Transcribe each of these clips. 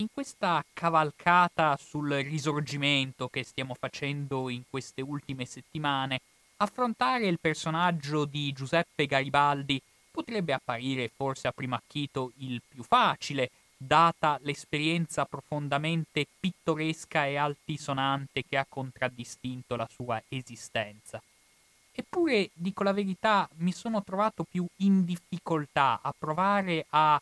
in questa cavalcata sul risorgimento che stiamo facendo in queste ultime settimane, affrontare il personaggio di Giuseppe Garibaldi potrebbe apparire forse a primo acchito il più facile, data l'esperienza profondamente pittoresca e altisonante che ha contraddistinto la sua esistenza. Eppure, dico la verità, mi sono trovato più in difficoltà a provare a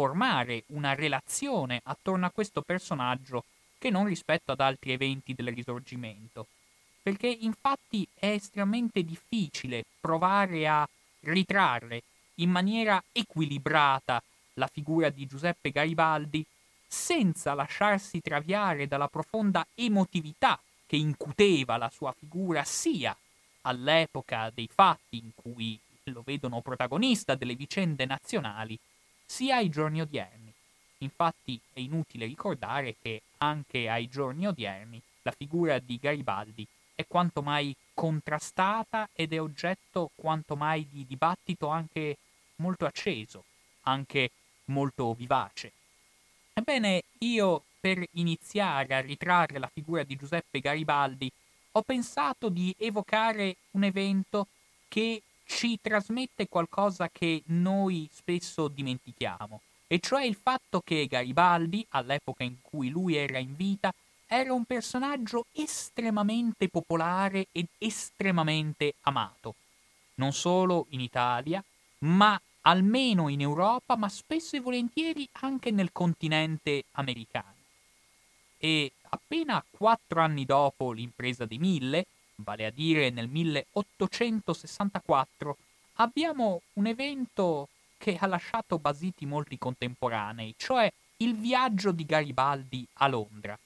formare una relazione attorno a questo personaggio che non rispetto ad altri eventi del risorgimento. Perché infatti è estremamente difficile provare a ritrarre in maniera equilibrata la figura di Giuseppe Garibaldi senza lasciarsi traviare dalla profonda emotività che incuteva la sua figura sia all'epoca dei fatti in cui lo vedono protagonista delle vicende nazionali, sia ai giorni odierni. Infatti è inutile ricordare che anche ai giorni odierni la figura di Garibaldi è quanto mai contrastata ed è oggetto quanto mai di dibattito anche molto acceso, anche molto vivace. Ebbene, io per iniziare a ritrarre la figura di Giuseppe Garibaldi ho pensato di evocare un evento che ci trasmette qualcosa che noi spesso dimentichiamo, e cioè il fatto che Garibaldi, all'epoca in cui lui era in vita, era un personaggio estremamente popolare ed estremamente amato, non solo in Italia, ma almeno in Europa, ma spesso e volentieri anche nel continente americano. E appena quattro anni dopo l'impresa dei Mille, vale a dire nel 1864, abbiamo un evento che ha lasciato basiti molti contemporanei, cioè il viaggio di Garibaldi a Londra.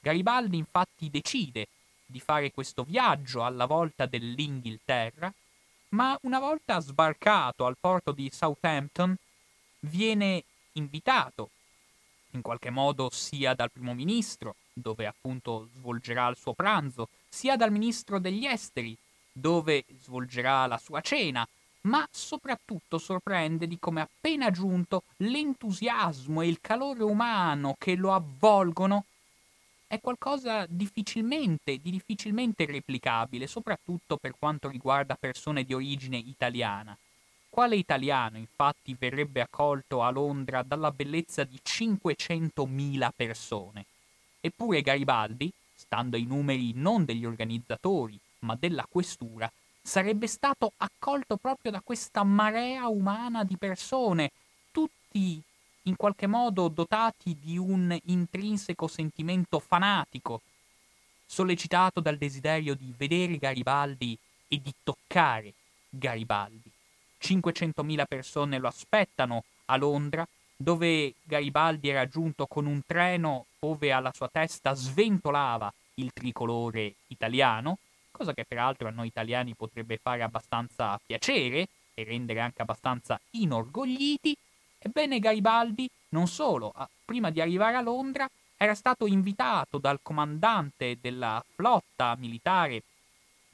Garibaldi infatti decide di fare questo viaggio alla volta dell'Inghilterra, ma una volta sbarcato al porto di Southampton viene invitato in qualche modo sia dal primo ministro, dove appunto svolgerà il suo pranzo, sia dal ministro degli esteri, dove svolgerà la sua cena, ma soprattutto sorprende di come appena giunto l'entusiasmo e il calore umano che lo avvolgono è qualcosa difficilmente, di difficilmente replicabile, soprattutto per quanto riguarda persone di origine italiana. Quale italiano, infatti, verrebbe accolto a Londra dalla bellezza di 500.000 persone? Eppure Garibaldi, stando ai numeri non degli organizzatori, ma della questura, sarebbe stato accolto proprio da questa marea umana di persone, tutti in qualche modo dotati di un intrinseco sentimento fanatico, sollecitato dal desiderio di vedere Garibaldi e di toccare Garibaldi. 500.000 persone lo aspettano a Londra, dove Garibaldi era giunto con un treno dove alla sua testa sventolava il tricolore italiano, cosa che peraltro a noi italiani potrebbe fare abbastanza piacere e rendere anche abbastanza inorgogliti. Ebbene Garibaldi non solo, prima di arrivare a Londra era stato invitato dal comandante della flotta militare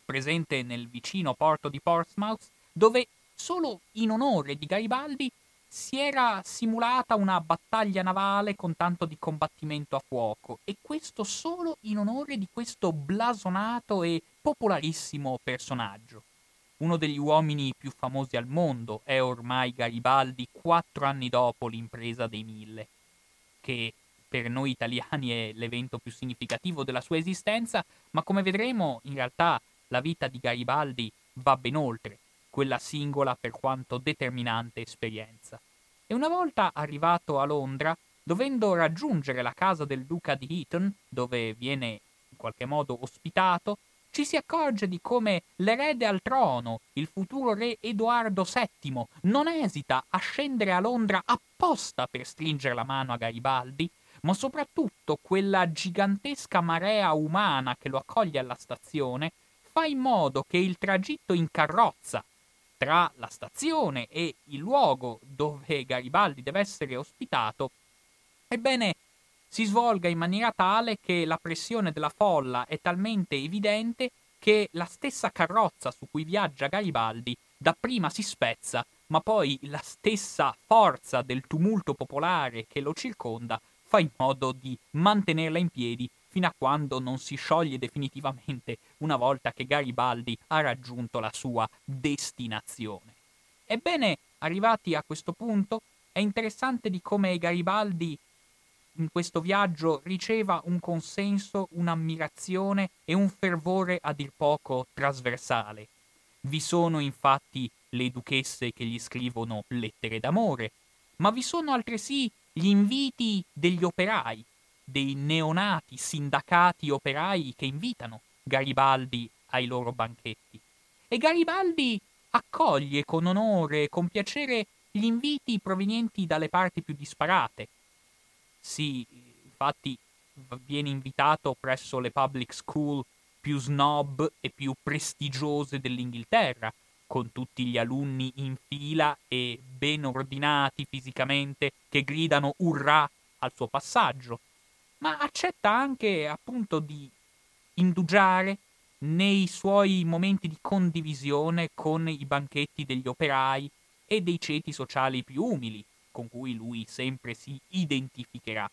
presente nel vicino porto di Portsmouth, dove solo in onore di Garibaldi si era simulata una battaglia navale con tanto di combattimento a fuoco, e questo solo in onore di questo blasonato e popolarissimo personaggio. Uno degli uomini più famosi al mondo è ormai Garibaldi quattro anni dopo l'impresa dei Mille, che per noi italiani è l'evento più significativo della sua esistenza, ma come vedremo in realtà la vita di Garibaldi va ben oltre quella singola per quanto determinante esperienza. E una volta arrivato a Londra, dovendo raggiungere la casa del duca di Eton, dove viene in qualche modo ospitato, ci si accorge di come l'erede al trono, il futuro re Edoardo VII, non esita a scendere a Londra apposta per stringere la mano a Garibaldi, ma soprattutto quella gigantesca marea umana che lo accoglie alla stazione fa in modo che il tragitto in carrozza tra la stazione e il luogo dove Garibaldi deve essere ospitato, ebbene si svolga in maniera tale che la pressione della folla è talmente evidente che la stessa carrozza su cui viaggia Garibaldi dapprima si spezza, ma poi la stessa forza del tumulto popolare che lo circonda fa in modo di mantenerla in piedi fino a quando non si scioglie definitivamente una volta che Garibaldi ha raggiunto la sua destinazione. Ebbene, arrivati a questo punto, è interessante di come Garibaldi in questo viaggio riceva un consenso, un'ammirazione e un fervore a dir poco trasversale. Vi sono infatti le duchesse che gli scrivono lettere d'amore, ma vi sono altresì gli inviti degli operai, dei neonati sindacati operai che invitano Garibaldi ai loro banchetti. E Garibaldi accoglie con onore e con piacere gli inviti provenienti dalle parti più disparate. Sì, infatti viene invitato presso le public school più snob e più prestigiose dell'Inghilterra, con tutti gli alunni in fila e ben ordinati fisicamente che gridano urrà al suo passaggio, ma accetta anche appunto di indugiare nei suoi momenti di condivisione con i banchetti degli operai e dei ceti sociali più umili, con cui lui sempre si identificherà.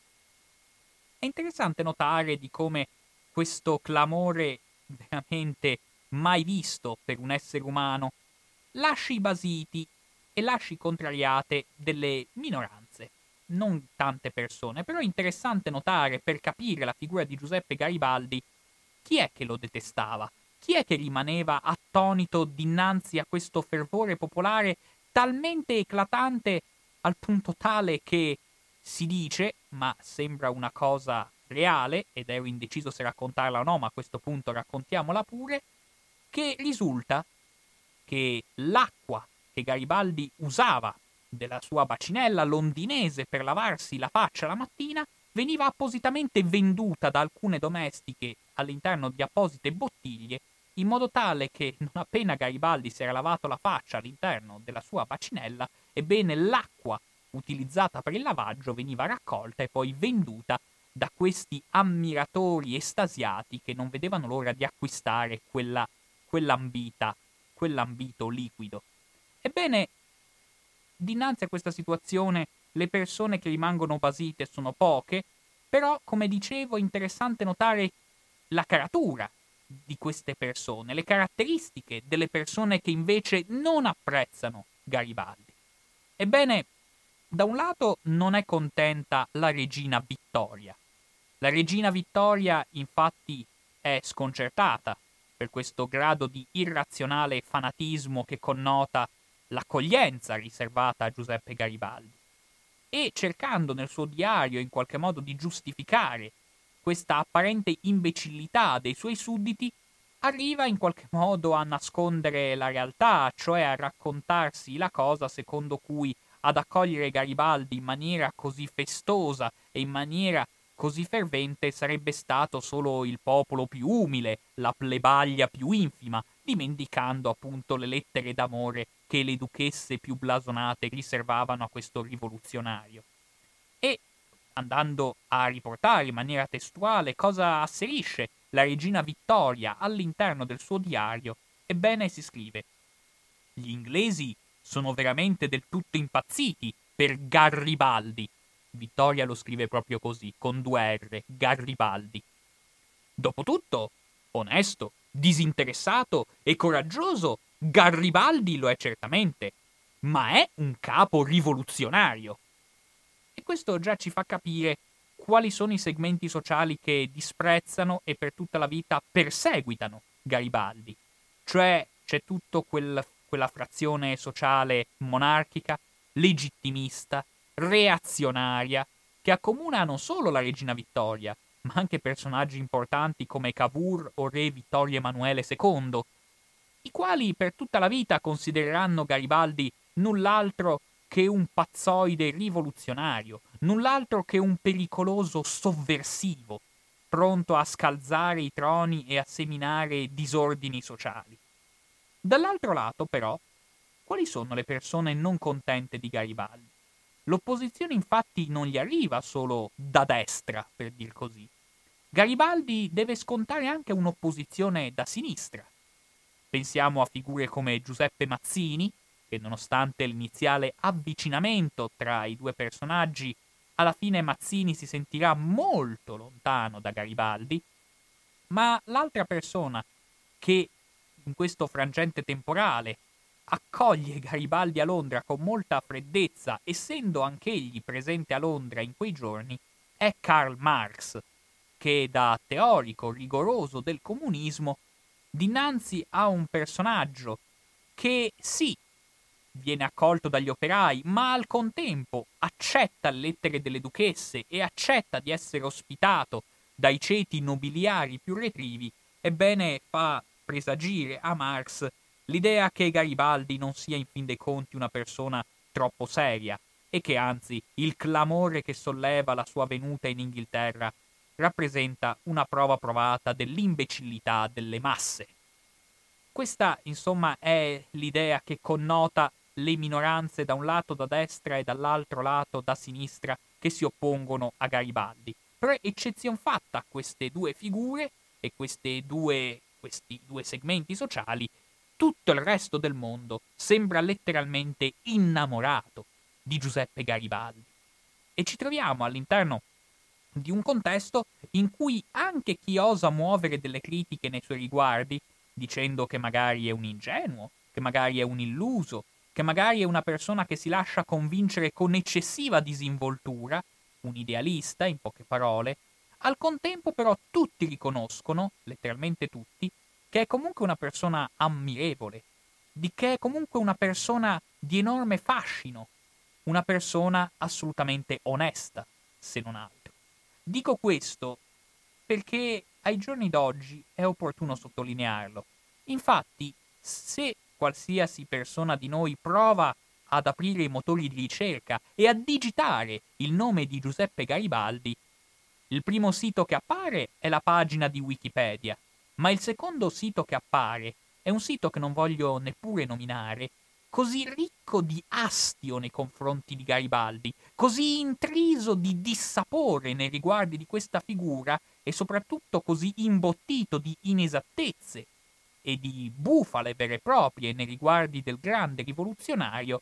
È interessante notare di come questo clamore veramente mai visto per un essere umano lasci basiti e lasci contrariate delle minoranze, non tante persone, però è interessante notare per capire la figura di Giuseppe Garibaldi chi è che lo detestava, chi è che rimaneva attonito dinanzi a questo fervore popolare talmente eclatante al punto tale che si dice, ma sembra una cosa reale, ed ero indeciso se raccontarla o no, ma a questo punto raccontiamola pure, che risulta che l'acqua che Garibaldi usava della sua bacinella londinese per lavarsi la faccia la mattina veniva appositamente venduta da alcune domestiche all'interno di apposite bottiglie in modo tale che non appena Garibaldi si era lavato la faccia all'interno della sua bacinella, ebbene l'acqua utilizzata per il lavaggio veniva raccolta e poi venduta da questi ammiratori estasiati che non vedevano l'ora di acquistare quella, quell'ambita quell'ambito liquido. Ebbene, dinanzi a questa situazione le persone che rimangono basite sono poche, però, come dicevo, è interessante notare la caratura di queste persone, le caratteristiche delle persone che invece non apprezzano Garibaldi. Ebbene, da un lato non è contenta la regina Vittoria. La regina Vittoria infatti è sconcertata per questo grado di irrazionale fanatismo che connota l'accoglienza riservata a Giuseppe Garibaldi. E cercando nel suo diario in qualche modo di giustificare questa apparente imbecillità dei suoi sudditi, arriva in qualche modo a nascondere la realtà, cioè a raccontarsi la cosa secondo cui ad accogliere Garibaldi in maniera così festosa e in maniera così fervente sarebbe stato solo il popolo più umile, la plebaglia più infima, dimenticando appunto le lettere d'amore che le duchesse più blasonate riservavano a questo rivoluzionario. E, andando a riportare in maniera testuale cosa asserisce la regina Vittoria all'interno del suo diario, ebbene si scrive Gli inglesi sono veramente del tutto impazziti per Garribaldi, Vittoria lo scrive proprio così, con due R, Garibaldi. Dopotutto, onesto, disinteressato e coraggioso, Garibaldi lo è certamente, ma è un capo rivoluzionario. E questo già ci fa capire quali sono i segmenti sociali che disprezzano e per tutta la vita perseguitano Garibaldi. Cioè c'è tutta quel, quella frazione sociale monarchica, legittimista, reazionaria, che accomuna non solo la regina Vittoria, ma anche personaggi importanti come Cavour o re Vittorio Emanuele II, i quali per tutta la vita considereranno Garibaldi null'altro che un pazzoide rivoluzionario, null'altro che un pericoloso sovversivo, pronto a scalzare i troni e a seminare disordini sociali. Dall'altro lato, però, quali sono le persone non contente di Garibaldi? L'opposizione infatti non gli arriva solo da destra, per dir così. Garibaldi deve scontare anche un'opposizione da sinistra. Pensiamo a figure come Giuseppe Mazzini, che nonostante l'iniziale avvicinamento tra i due personaggi alla fine Mazzini si sentirà molto lontano da Garibaldi, ma l'altra persona che in questo frangente temporale accoglie Garibaldi a Londra con molta freddezza, essendo anch'egli presente a Londra in quei giorni, è Karl Marx, che da teorico rigoroso del comunismo, dinanzi a un personaggio che sì, viene accolto dagli operai, ma al contempo accetta le lettere delle duchesse e accetta di essere ospitato dai ceti nobiliari più retrivi, ebbene fa presagire a Marx l'idea che Garibaldi non sia in fin dei conti una persona troppo seria e che anzi il clamore che solleva la sua venuta in Inghilterra rappresenta una prova provata dell'imbecillità delle masse. Questa, insomma, è l'idea che connota le minoranze da un lato da destra e dall'altro lato da sinistra che si oppongono a Garibaldi. Però eccezion fatta queste due figure e due, questi due segmenti sociali, tutto il resto del mondo sembra letteralmente innamorato di Giuseppe Garibaldi. E ci troviamo all'interno di un contesto in cui anche chi osa muovere delle critiche nei suoi riguardi, dicendo che magari è un ingenuo, che magari è un illuso, che magari è una persona che si lascia convincere con eccessiva disinvoltura, un idealista, in poche parole, al contempo però tutti riconoscono, letteralmente tutti, che è comunque una persona ammirevole, di che è comunque una persona di enorme fascino, una persona assolutamente onesta, se non altro. Dico questo perché ai giorni d'oggi è opportuno sottolinearlo. Infatti, se qualsiasi persona di noi prova ad aprire i motori di ricerca e a digitare il nome di Giuseppe Garibaldi, il primo sito che appare è la pagina di Wikipedia, ma il secondo sito che appare è un sito che non voglio neppure nominare, così ricco di astio nei confronti di Garibaldi, così intriso di dissapore nei riguardi di questa figura e soprattutto così imbottito di inesattezze e di bufale vere e proprie nei riguardi del grande rivoluzionario,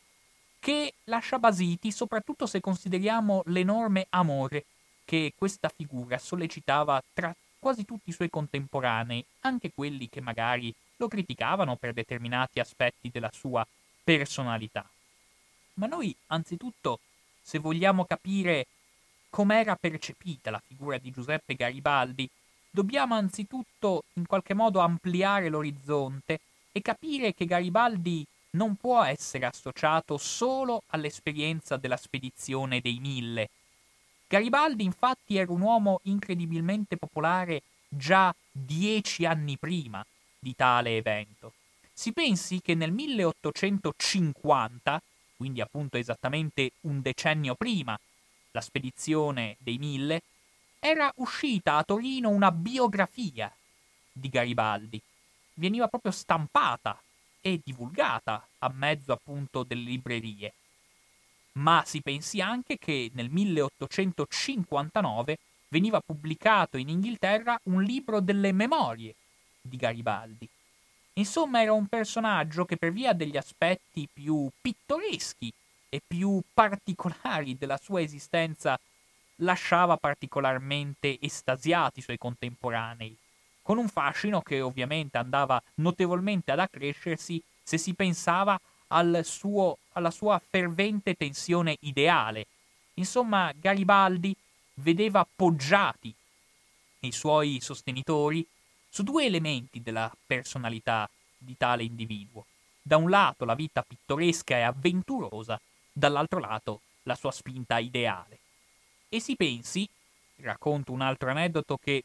che lascia basiti soprattutto se consideriamo l'enorme amore che questa figura sollecitava tra quasi tutti i suoi contemporanei, anche quelli che magari lo criticavano per determinati aspetti della sua personalità. Ma noi, anzitutto, se vogliamo capire com'era percepita la figura di Giuseppe Garibaldi, dobbiamo anzitutto in qualche modo ampliare l'orizzonte e capire che Garibaldi non può essere associato solo all'esperienza della spedizione dei mille. Garibaldi infatti era un uomo incredibilmente popolare già dieci anni prima di tale evento. Si pensi che nel 1850, quindi appunto esattamente un decennio prima, la spedizione dei mille, era uscita a Torino una biografia di Garibaldi. Veniva proprio stampata e divulgata a mezzo appunto delle librerie. Ma si pensi anche che nel 1859 veniva pubblicato in Inghilterra un libro delle memorie di Garibaldi. Insomma, era un personaggio che per via degli aspetti più pittoreschi e più particolari della sua esistenza lasciava particolarmente estasiati i suoi contemporanei, con un fascino che ovviamente andava notevolmente ad accrescersi se si pensava al suo, alla sua fervente tensione ideale. Insomma, Garibaldi vedeva appoggiati i suoi sostenitori su due elementi della personalità di tale individuo. Da un lato la vita pittoresca e avventurosa, dall'altro lato la sua spinta ideale. E si pensi, racconto un altro aneddoto che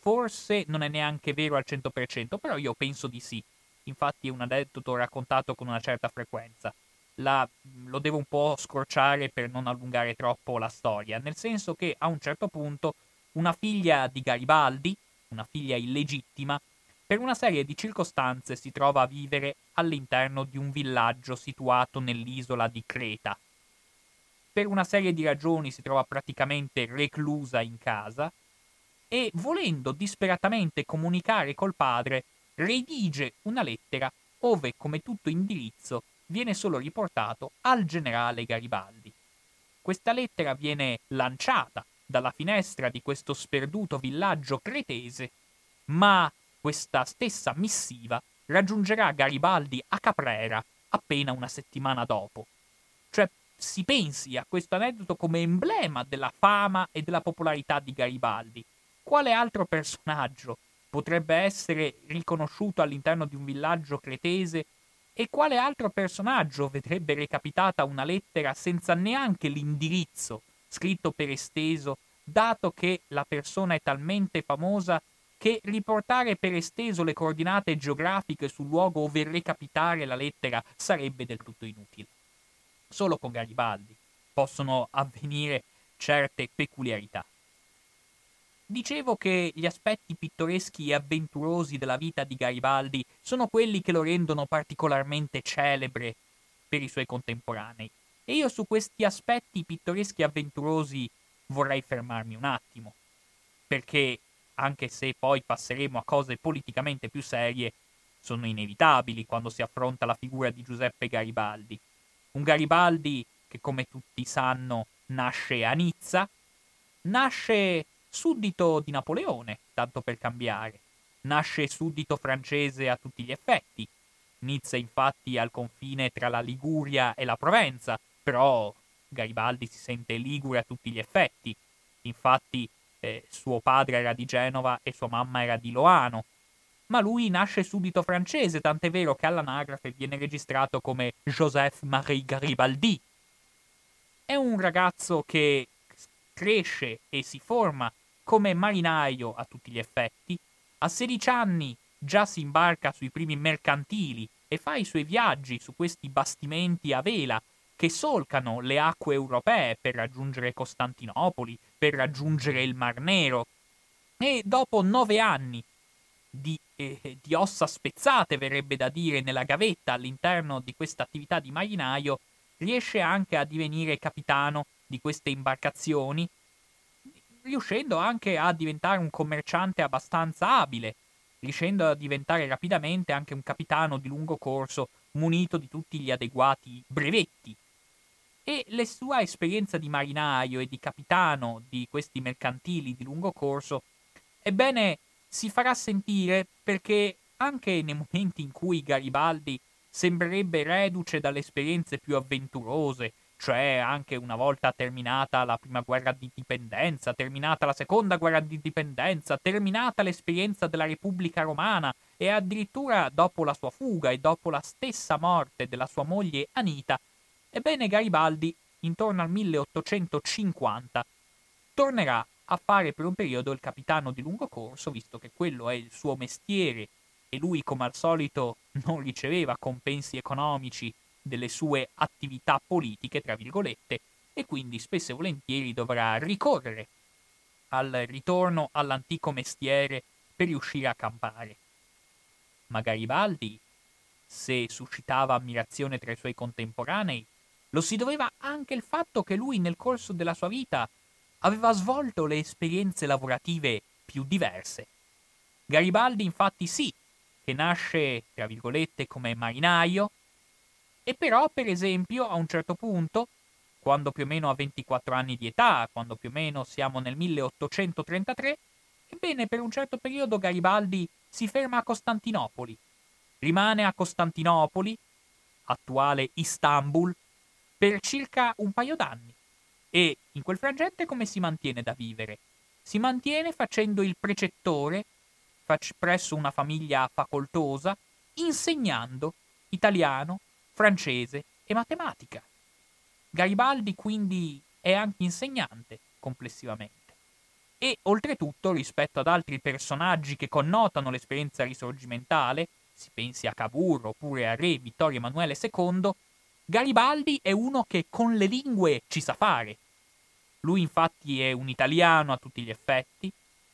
forse non è neanche vero al 100%, però io penso di sì. Infatti è un aneddoto raccontato con una certa frequenza. La, lo devo un po' scorciare per non allungare troppo la storia, nel senso che a un certo punto una figlia di Garibaldi, una figlia illegittima, per una serie di circostanze si trova a vivere all'interno di un villaggio situato nell'isola di Creta, per una serie di ragioni si trova praticamente reclusa in casa e volendo disperatamente comunicare col padre, redige una lettera ove, come tutto indirizzo, viene solo riportato al generale Garibaldi. Questa lettera viene lanciata dalla finestra di questo sperduto villaggio cretese, ma questa stessa missiva raggiungerà Garibaldi a Caprera appena una settimana dopo. Cioè, si pensi a questo aneddoto come emblema della fama e della popolarità di Garibaldi. Quale altro personaggio potrebbe essere riconosciuto all'interno di un villaggio cretese e quale altro personaggio vedrebbe recapitata una lettera senza neanche l'indirizzo scritto per esteso, dato che la persona è talmente famosa che riportare per esteso le coordinate geografiche sul luogo dove recapitare la lettera sarebbe del tutto inutile. Solo con Garibaldi possono avvenire certe peculiarità. Dicevo che gli aspetti pittoreschi e avventurosi della vita di Garibaldi sono quelli che lo rendono particolarmente celebre per i suoi contemporanei. E io su questi aspetti pittoreschi e avventurosi vorrei fermarmi un attimo, perché anche se poi passeremo a cose politicamente più serie, sono inevitabili quando si affronta la figura di Giuseppe Garibaldi. Un Garibaldi che, come tutti sanno, nasce a Nizza, nasce suddito di Napoleone, tanto per cambiare. Nasce suddito francese a tutti gli effetti. Nizza infatti è al confine tra la Liguria e la Provenza, però Garibaldi si sente ligure a tutti gli effetti. Infatti eh, suo padre era di Genova e sua mamma era di Loano. Ma lui nasce subito francese, tant'è vero che all'anagrafe viene registrato come Joseph Marie Garibaldi. È un ragazzo che cresce e si forma come marinaio a tutti gli effetti, a 16 anni già si imbarca sui primi mercantili e fa i suoi viaggi su questi bastimenti a vela che solcano le acque europee per raggiungere Costantinopoli, per raggiungere il Mar Nero. E dopo nove anni di, eh, di ossa spezzate, verrebbe da dire, nella gavetta all'interno di questa attività di marinaio, riesce anche a divenire capitano di queste imbarcazioni riuscendo anche a diventare un commerciante abbastanza abile, riuscendo a diventare rapidamente anche un capitano di lungo corso munito di tutti gli adeguati brevetti. E la sua esperienza di marinaio e di capitano di questi mercantili di lungo corso, ebbene, si farà sentire perché anche nei momenti in cui Garibaldi sembrerebbe reduce dalle esperienze più avventurose, cioè anche una volta terminata la prima guerra di dipendenza, terminata la seconda guerra di dipendenza, terminata l'esperienza della Repubblica Romana e addirittura dopo la sua fuga e dopo la stessa morte della sua moglie Anita, ebbene Garibaldi, intorno al 1850, tornerà a fare per un periodo il capitano di lungo corso, visto che quello è il suo mestiere e lui come al solito non riceveva compensi economici delle sue attività politiche, tra virgolette, e quindi spesso e volentieri dovrà ricorrere al ritorno all'antico mestiere per riuscire a campare. Ma Garibaldi, se suscitava ammirazione tra i suoi contemporanei, lo si doveva anche il fatto che lui nel corso della sua vita aveva svolto le esperienze lavorative più diverse. Garibaldi infatti sì, che nasce, tra virgolette, come marinaio, e però, per esempio, a un certo punto, quando più o meno ha 24 anni di età, quando più o meno siamo nel 1833, ebbene, per un certo periodo Garibaldi si ferma a Costantinopoli. Rimane a Costantinopoli, attuale Istanbul, per circa un paio d'anni. E in quel frangente come si mantiene da vivere? Si mantiene facendo il precettore presso una famiglia facoltosa, insegnando italiano, francese e matematica. Garibaldi quindi è anche insegnante complessivamente. E oltretutto, rispetto ad altri personaggi che connotano l'esperienza risorgimentale, si pensi a Cavour oppure a Re Vittorio Emanuele II, Garibaldi è uno che con le lingue ci sa fare. Lui infatti è un italiano a tutti gli effetti,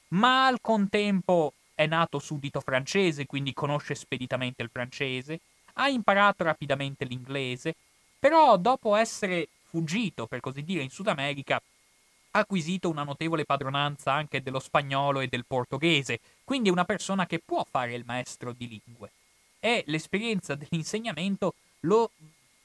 ma al contempo è nato suddito francese, quindi conosce speditamente il francese, ha imparato rapidamente l'inglese, però dopo essere fuggito, per così dire, in Sud America, ha acquisito una notevole padronanza anche dello spagnolo e del portoghese, quindi è una persona che può fare il maestro di lingue. E l'esperienza dell'insegnamento lo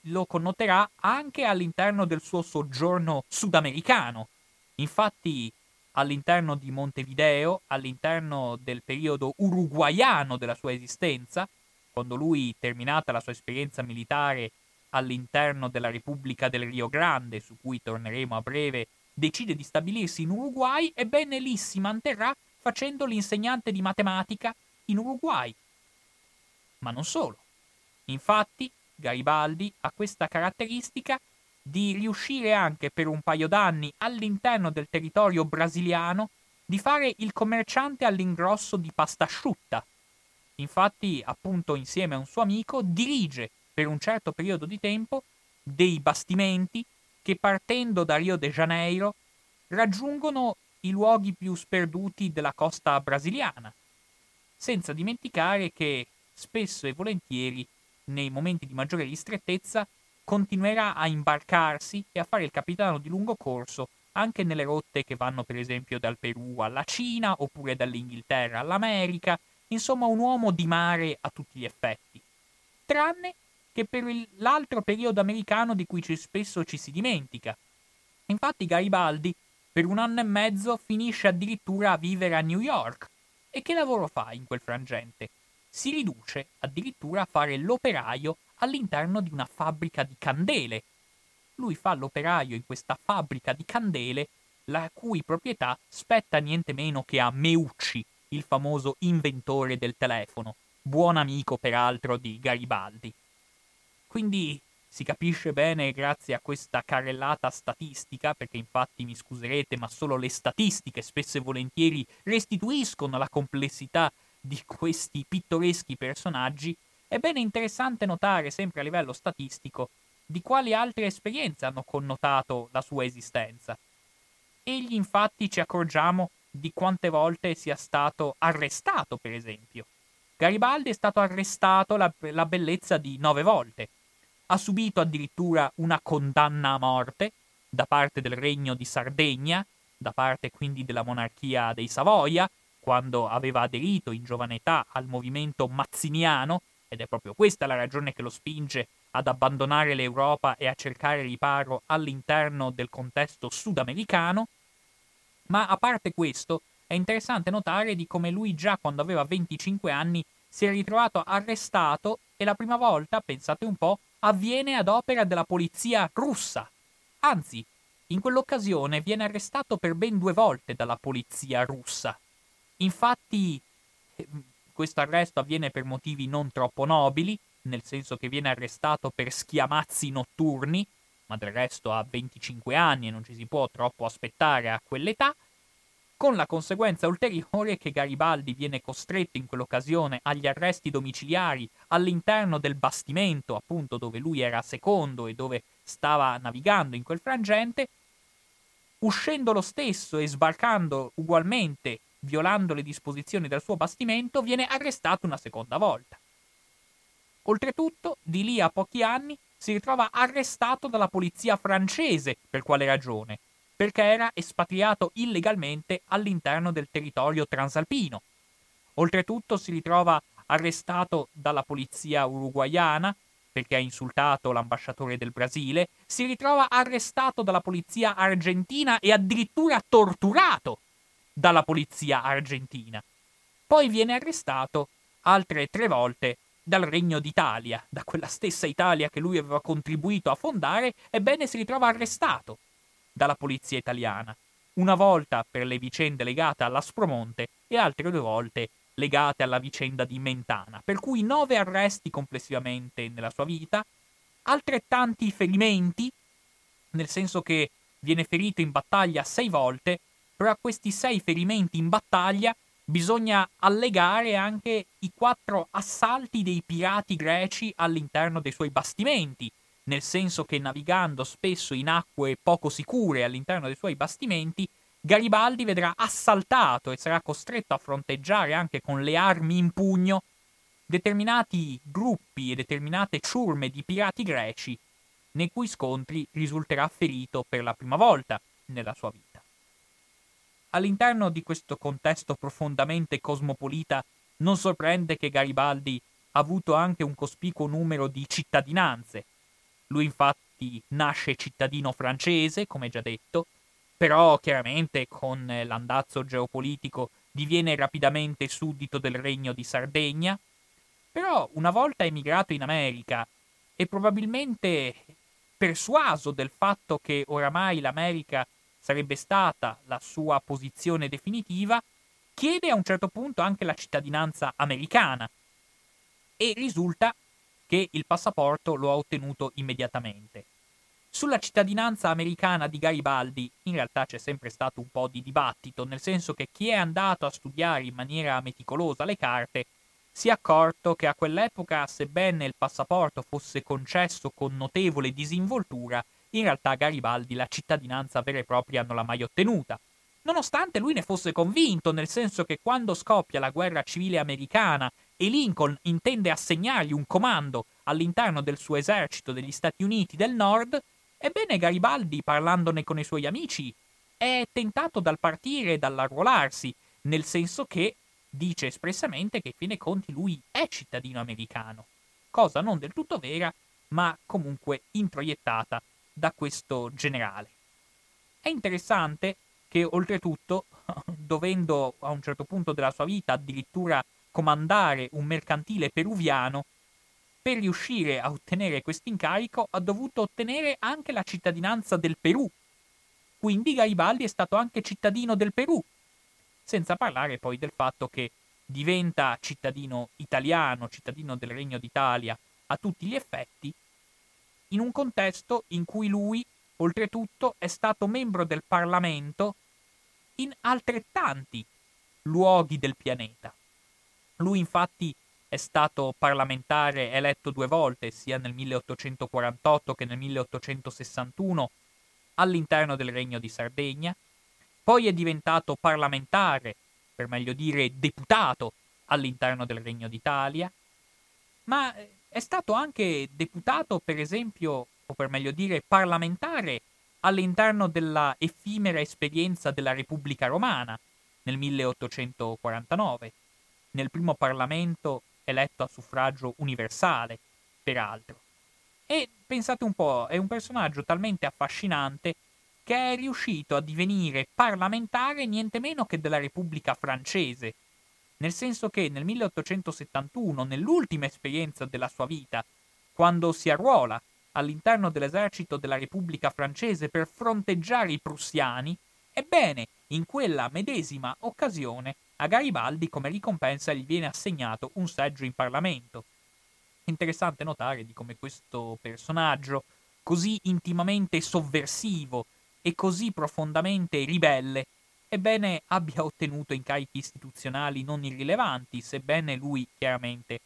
lo connoterà anche all'interno del suo soggiorno sudamericano. Infatti, all'interno di Montevideo, all'interno del periodo uruguaiano della sua esistenza, quando lui, terminata la sua esperienza militare all'interno della Repubblica del Rio Grande, su cui torneremo a breve, decide di stabilirsi in Uruguay, ebbene lì si manterrà facendo l'insegnante di matematica in Uruguay. Ma non solo. Infatti, Garibaldi ha questa caratteristica di riuscire anche per un paio d'anni all'interno del territorio brasiliano di fare il commerciante all'ingrosso di pasta asciutta. Infatti, appunto, insieme a un suo amico, dirige per un certo periodo di tempo dei bastimenti che partendo da Rio de Janeiro raggiungono i luoghi più sperduti della costa brasiliana, senza dimenticare che spesso e volentieri nei momenti di maggiore ristrettezza, continuerà a imbarcarsi e a fare il capitano di lungo corso anche nelle rotte che vanno per esempio dal Perù alla Cina oppure dall'Inghilterra all'America, insomma un uomo di mare a tutti gli effetti. Tranne che per l'altro periodo americano di cui spesso ci si dimentica. Infatti Garibaldi per un anno e mezzo finisce addirittura a vivere a New York. E che lavoro fa in quel frangente? Si riduce addirittura a fare l'operaio all'interno di una fabbrica di candele. Lui fa l'operaio in questa fabbrica di candele, la cui proprietà spetta niente meno che a Meucci, il famoso inventore del telefono, buon amico peraltro di Garibaldi. Quindi si capisce bene grazie a questa carrellata statistica, perché infatti mi scuserete, ma solo le statistiche spesso e volentieri restituiscono la complessità di questi pittoreschi personaggi, è bene interessante notare, sempre a livello statistico, di quali altre esperienze hanno connotato la sua esistenza. Egli infatti ci accorgiamo di quante volte sia stato arrestato, per esempio. Garibaldi è stato arrestato la, la bellezza di nove volte. Ha subito addirittura una condanna a morte da parte del regno di Sardegna, da parte quindi della monarchia dei Savoia, quando aveva aderito in giovane età al movimento mazziniano, ed è proprio questa la ragione che lo spinge ad abbandonare l'Europa e a cercare riparo all'interno del contesto sudamericano, ma a parte questo è interessante notare di come lui già quando aveva 25 anni si è ritrovato arrestato e la prima volta, pensate un po', avviene ad opera della polizia russa. Anzi, in quell'occasione viene arrestato per ben due volte dalla polizia russa. Infatti, ehm, questo arresto avviene per motivi non troppo nobili, nel senso che viene arrestato per schiamazzi notturni, ma del resto ha 25 anni e non ci si può troppo aspettare a quell'età, con la conseguenza ulteriore che Garibaldi viene costretto in quell'occasione agli arresti domiciliari all'interno del bastimento, appunto dove lui era secondo e dove stava navigando in quel frangente, uscendo lo stesso e sbarcando ugualmente violando le disposizioni del suo bastimento, viene arrestato una seconda volta. Oltretutto, di lì a pochi anni, si ritrova arrestato dalla polizia francese. Per quale ragione? Perché era espatriato illegalmente all'interno del territorio transalpino. Oltretutto si ritrova arrestato dalla polizia uruguaiana perché ha insultato l'ambasciatore del Brasile, si ritrova arrestato dalla polizia argentina e addirittura torturato dalla polizia argentina. Poi viene arrestato altre tre volte dal Regno d'Italia, da quella stessa Italia che lui aveva contribuito a fondare, ebbene si ritrova arrestato dalla polizia italiana, una volta per le vicende legate all'Aspromonte e altre due volte legate alla vicenda di Mentana, per cui nove arresti complessivamente nella sua vita, altrettanti ferimenti, nel senso che viene ferito in battaglia sei volte però a questi sei ferimenti in battaglia bisogna allegare anche i quattro assalti dei pirati greci all'interno dei suoi bastimenti, nel senso che navigando spesso in acque poco sicure all'interno dei suoi bastimenti, Garibaldi vedrà assaltato e sarà costretto a fronteggiare anche con le armi in pugno determinati gruppi e determinate ciurme di pirati greci, nei cui scontri risulterà ferito per la prima volta nella sua vita. All'interno di questo contesto profondamente cosmopolita non sorprende che Garibaldi ha avuto anche un cospicuo numero di cittadinanze. Lui infatti nasce cittadino francese, come già detto, però chiaramente con l'andazzo geopolitico diviene rapidamente suddito del regno di Sardegna. Però una volta emigrato in America e probabilmente persuaso del fatto che oramai l'America sarebbe stata la sua posizione definitiva, chiede a un certo punto anche la cittadinanza americana e risulta che il passaporto lo ha ottenuto immediatamente. Sulla cittadinanza americana di Garibaldi in realtà c'è sempre stato un po' di dibattito, nel senso che chi è andato a studiare in maniera meticolosa le carte si è accorto che a quell'epoca, sebbene il passaporto fosse concesso con notevole disinvoltura, in realtà Garibaldi la cittadinanza vera e propria non l'ha mai ottenuta. Nonostante lui ne fosse convinto, nel senso che quando scoppia la guerra civile americana e Lincoln intende assegnargli un comando all'interno del suo esercito degli Stati Uniti del Nord, ebbene Garibaldi, parlandone con i suoi amici, è tentato dal partire e dall'arruolarsi, nel senso che dice espressamente che, in fin dei conti, lui è cittadino americano, cosa non del tutto vera, ma comunque introiettata da questo generale. È interessante che oltretutto, dovendo a un certo punto della sua vita addirittura comandare un mercantile peruviano, per riuscire a ottenere questo incarico ha dovuto ottenere anche la cittadinanza del Perù. Quindi Garibaldi è stato anche cittadino del Perù, senza parlare poi del fatto che diventa cittadino italiano, cittadino del Regno d'Italia a tutti gli effetti, in un contesto in cui lui, oltretutto, è stato membro del Parlamento in altrettanti luoghi del pianeta. Lui infatti è stato parlamentare eletto due volte, sia nel 1848 che nel 1861, all'interno del Regno di Sardegna, poi è diventato parlamentare, per meglio dire deputato, all'interno del Regno d'Italia, ma è stato anche deputato, per esempio, o per meglio dire parlamentare, all'interno della effimera esperienza della Repubblica Romana nel 1849, nel primo Parlamento eletto a suffragio universale, peraltro. E pensate un po', è un personaggio talmente affascinante che è riuscito a divenire parlamentare niente meno che della Repubblica francese, nel senso che nel 1871, nell'ultima esperienza della sua vita, quando si arruola all'interno dell'esercito della Repubblica francese per fronteggiare i prussiani, ebbene, in quella medesima occasione a Garibaldi come ricompensa gli viene assegnato un seggio in Parlamento. Interessante notare di come questo personaggio, così intimamente sovversivo e così profondamente ribelle, ebbene abbia ottenuto incarichi istituzionali non irrilevanti, sebbene lui chiaramente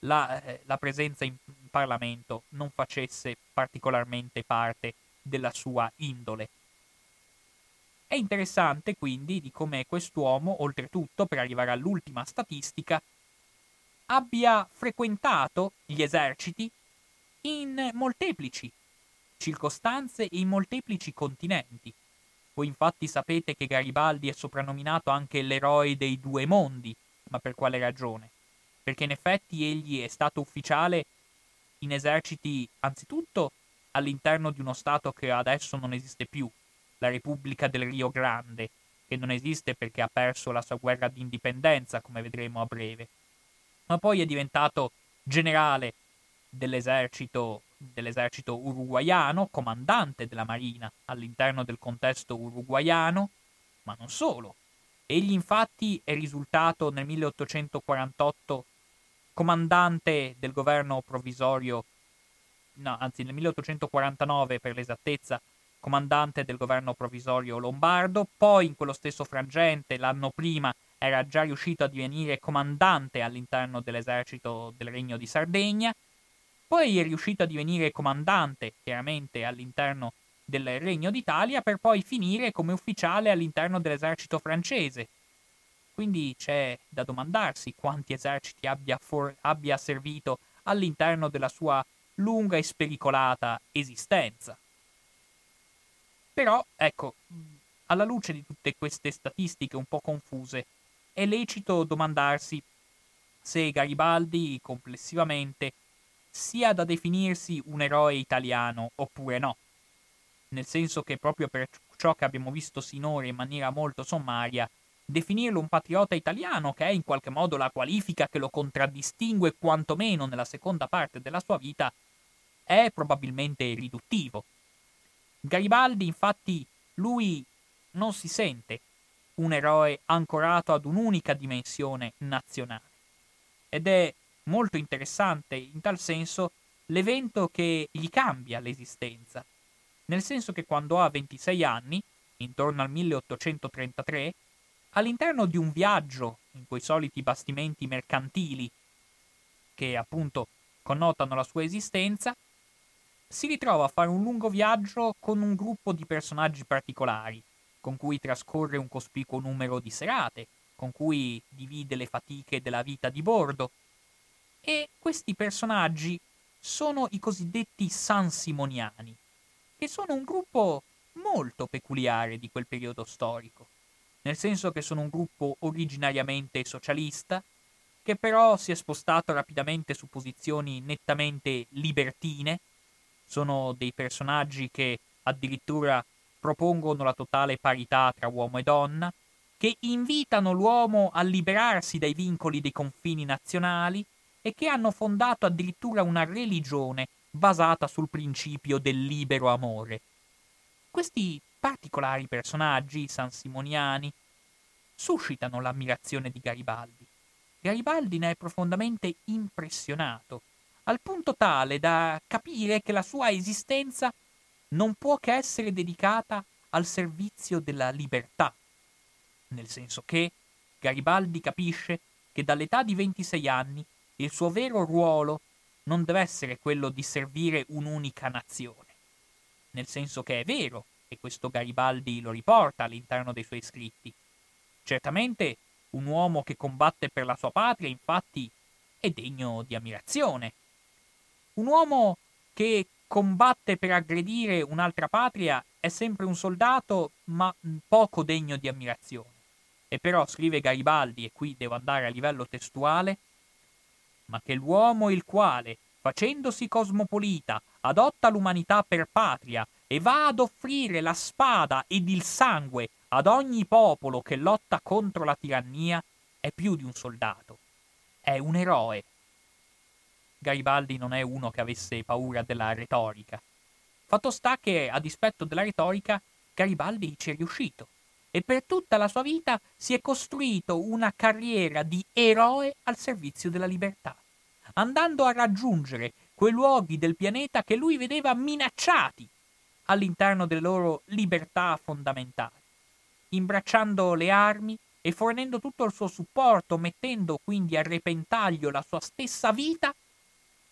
la, eh, la presenza in Parlamento non facesse particolarmente parte della sua indole. È interessante quindi di come quest'uomo, oltretutto, per arrivare all'ultima statistica, abbia frequentato gli eserciti in molteplici circostanze e in molteplici continenti. Voi infatti sapete che Garibaldi è soprannominato anche l'eroe dei due mondi, ma per quale ragione? Perché in effetti egli è stato ufficiale in eserciti anzitutto all'interno di uno Stato che adesso non esiste più, la Repubblica del Rio Grande, che non esiste perché ha perso la sua guerra di indipendenza, come vedremo a breve. Ma poi è diventato generale dell'esercito, dell'esercito uruguaiano, comandante della marina all'interno del contesto uruguaiano, ma non solo. Egli infatti è risultato nel 1848 comandante del governo provvisorio, no, anzi nel 1849 per l'esattezza, comandante del governo provvisorio lombardo, poi in quello stesso frangente l'anno prima era già riuscito a divenire comandante all'interno dell'esercito del Regno di Sardegna, poi è riuscito a divenire comandante chiaramente all'interno del Regno d'Italia per poi finire come ufficiale all'interno dell'esercito francese. Quindi c'è da domandarsi quanti eserciti abbia, for- abbia servito all'interno della sua lunga e spericolata esistenza. Però, ecco, alla luce di tutte queste statistiche un po' confuse, è lecito domandarsi se Garibaldi complessivamente sia da definirsi un eroe italiano oppure no. Nel senso che proprio per ciò che abbiamo visto sinora in maniera molto sommaria, definirlo un patriota italiano, che è in qualche modo la qualifica che lo contraddistingue quantomeno nella seconda parte della sua vita, è probabilmente riduttivo. Garibaldi, infatti, lui non si sente un eroe ancorato ad un'unica dimensione nazionale. Ed è molto interessante in tal senso l'evento che gli cambia l'esistenza, nel senso che quando ha 26 anni, intorno al 1833, all'interno di un viaggio in quei soliti bastimenti mercantili che appunto connotano la sua esistenza, si ritrova a fare un lungo viaggio con un gruppo di personaggi particolari, con cui trascorre un cospicuo numero di serate, con cui divide le fatiche della vita di bordo. E questi personaggi sono i cosiddetti sansimoniani, che sono un gruppo molto peculiare di quel periodo storico, nel senso che sono un gruppo originariamente socialista, che però si è spostato rapidamente su posizioni nettamente libertine, sono dei personaggi che addirittura propongono la totale parità tra uomo e donna, che invitano l'uomo a liberarsi dai vincoli dei confini nazionali e che hanno fondato addirittura una religione basata sul principio del libero amore. Questi particolari personaggi sansimoniani suscitano l'ammirazione di Garibaldi. Garibaldi ne è profondamente impressionato, al punto tale da capire che la sua esistenza non può che essere dedicata al servizio della libertà, nel senso che Garibaldi capisce che dall'età di 26 anni il suo vero ruolo non deve essere quello di servire un'unica nazione, nel senso che è vero, e questo Garibaldi lo riporta all'interno dei suoi scritti. Certamente un uomo che combatte per la sua patria, infatti, è degno di ammirazione. Un uomo che combatte per aggredire un'altra patria è sempre un soldato, ma poco degno di ammirazione. E però, scrive Garibaldi, e qui devo andare a livello testuale, ma che l'uomo il quale, facendosi cosmopolita, adotta l'umanità per patria e va ad offrire la spada ed il sangue ad ogni popolo che lotta contro la tirannia, è più di un soldato, è un eroe. Garibaldi non è uno che avesse paura della retorica. Fatto sta che, a dispetto della retorica, Garibaldi ci è riuscito e per tutta la sua vita si è costruito una carriera di eroe al servizio della libertà, andando a raggiungere quei luoghi del pianeta che lui vedeva minacciati all'interno delle loro libertà fondamentali, imbracciando le armi e fornendo tutto il suo supporto, mettendo quindi a repentaglio la sua stessa vita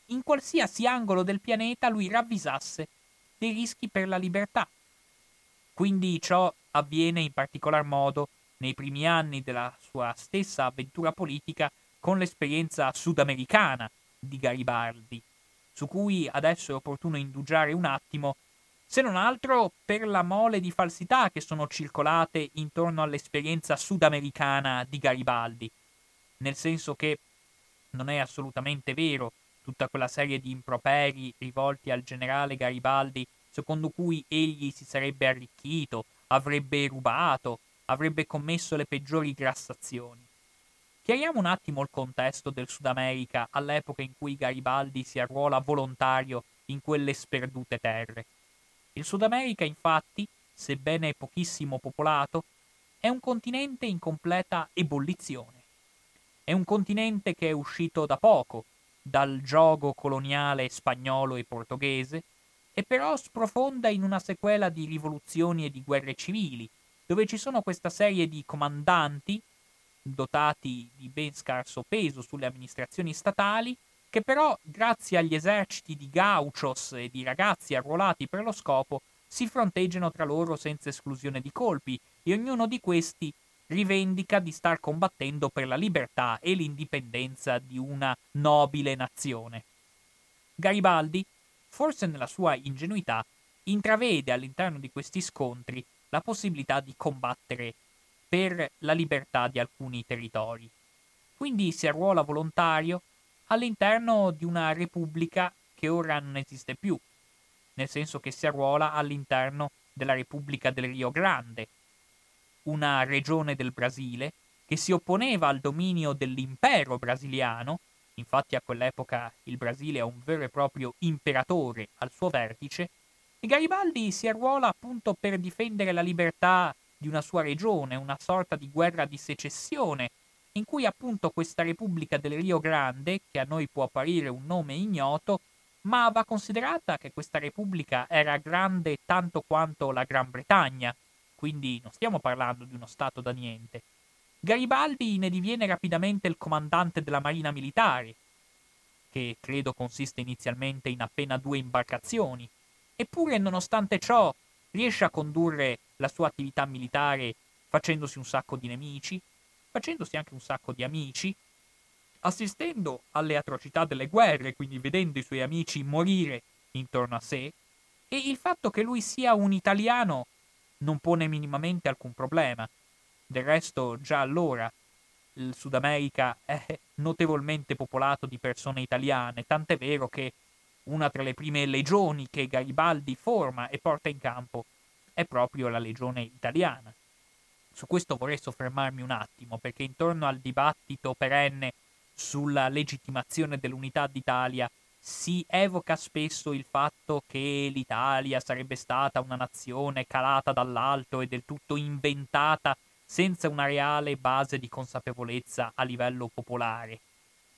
in qualsiasi angolo del pianeta lui ravvisasse dei rischi per la libertà. Quindi ciò avviene in particolar modo nei primi anni della sua stessa avventura politica con l'esperienza sudamericana di Garibaldi, su cui adesso è opportuno indugiare un attimo, se non altro per la mole di falsità che sono circolate intorno all'esperienza sudamericana di Garibaldi, nel senso che non è assolutamente vero tutta quella serie di improperi rivolti al generale Garibaldi, secondo cui egli si sarebbe arricchito, avrebbe rubato, avrebbe commesso le peggiori grassazioni. Chiariamo un attimo il contesto del Sud America all'epoca in cui Garibaldi si arruola volontario in quelle sperdute terre. Il Sud America, infatti, sebbene pochissimo popolato, è un continente in completa ebollizione. È un continente che è uscito da poco dal gioco coloniale spagnolo e portoghese, e però sprofonda in una sequela di rivoluzioni e di guerre civili, dove ci sono questa serie di comandanti, dotati di ben scarso peso sulle amministrazioni statali, che però, grazie agli eserciti di gauchos e di ragazzi arruolati per lo scopo, si fronteggiano tra loro senza esclusione di colpi, e ognuno di questi rivendica di star combattendo per la libertà e l'indipendenza di una nobile nazione. Garibaldi, forse nella sua ingenuità, intravede all'interno di questi scontri la possibilità di combattere per la libertà di alcuni territori. Quindi si arruola volontario all'interno di una repubblica che ora non esiste più, nel senso che si arruola all'interno della Repubblica del Rio Grande, una regione del Brasile che si opponeva al dominio dell'impero brasiliano, infatti a quell'epoca il Brasile è un vero e proprio imperatore al suo vertice, e Garibaldi si arruola appunto per difendere la libertà di una sua regione, una sorta di guerra di secessione, in cui appunto questa Repubblica del Rio Grande, che a noi può apparire un nome ignoto, ma va considerata che questa Repubblica era grande tanto quanto la Gran Bretagna, quindi non stiamo parlando di uno Stato da niente. Garibaldi ne diviene rapidamente il comandante della Marina Militare, che credo consiste inizialmente in appena due imbarcazioni, eppure nonostante ciò riesce a condurre la sua attività militare facendosi un sacco di nemici, facendosi anche un sacco di amici, assistendo alle atrocità delle guerre, quindi vedendo i suoi amici morire intorno a sé, e il fatto che lui sia un italiano non pone minimamente alcun problema. Del resto, già allora il Sud America è notevolmente popolato di persone italiane, tant'è vero che una tra le prime legioni che Garibaldi forma e porta in campo è proprio la legione italiana. Su questo vorrei soffermarmi un attimo, perché intorno al dibattito perenne sulla legittimazione dell'unità d'Italia si evoca spesso il fatto che l'Italia sarebbe stata una nazione calata dall'alto e del tutto inventata senza una reale base di consapevolezza a livello popolare.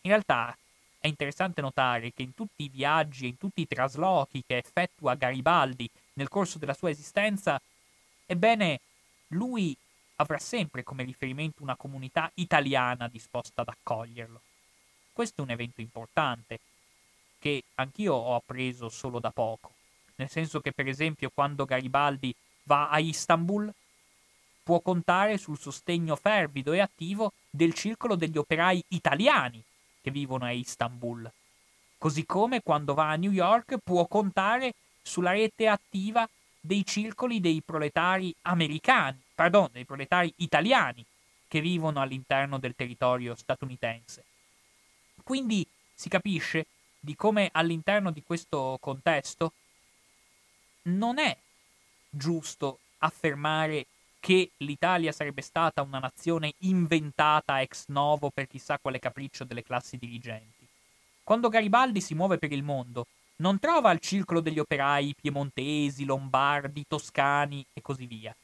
In realtà è interessante notare che in tutti i viaggi e in tutti i traslochi che effettua Garibaldi nel corso della sua esistenza, ebbene, lui avrà sempre come riferimento una comunità italiana disposta ad accoglierlo. Questo è un evento importante, che anch'io ho appreso solo da poco, nel senso che per esempio quando Garibaldi va a Istanbul può contare sul sostegno fervido e attivo del circolo degli operai italiani che vivono a Istanbul, così come quando va a New York può contare sulla rete attiva dei circoli dei proletari americani, pardon, dei proletari italiani che vivono all'interno del territorio statunitense. Quindi si capisce di come all'interno di questo contesto non è giusto affermare che l'Italia sarebbe stata una nazione inventata ex novo per chissà quale capriccio delle classi dirigenti. Quando Garibaldi si muove per il mondo, non trova il circolo degli operai piemontesi, lombardi, toscani e così via.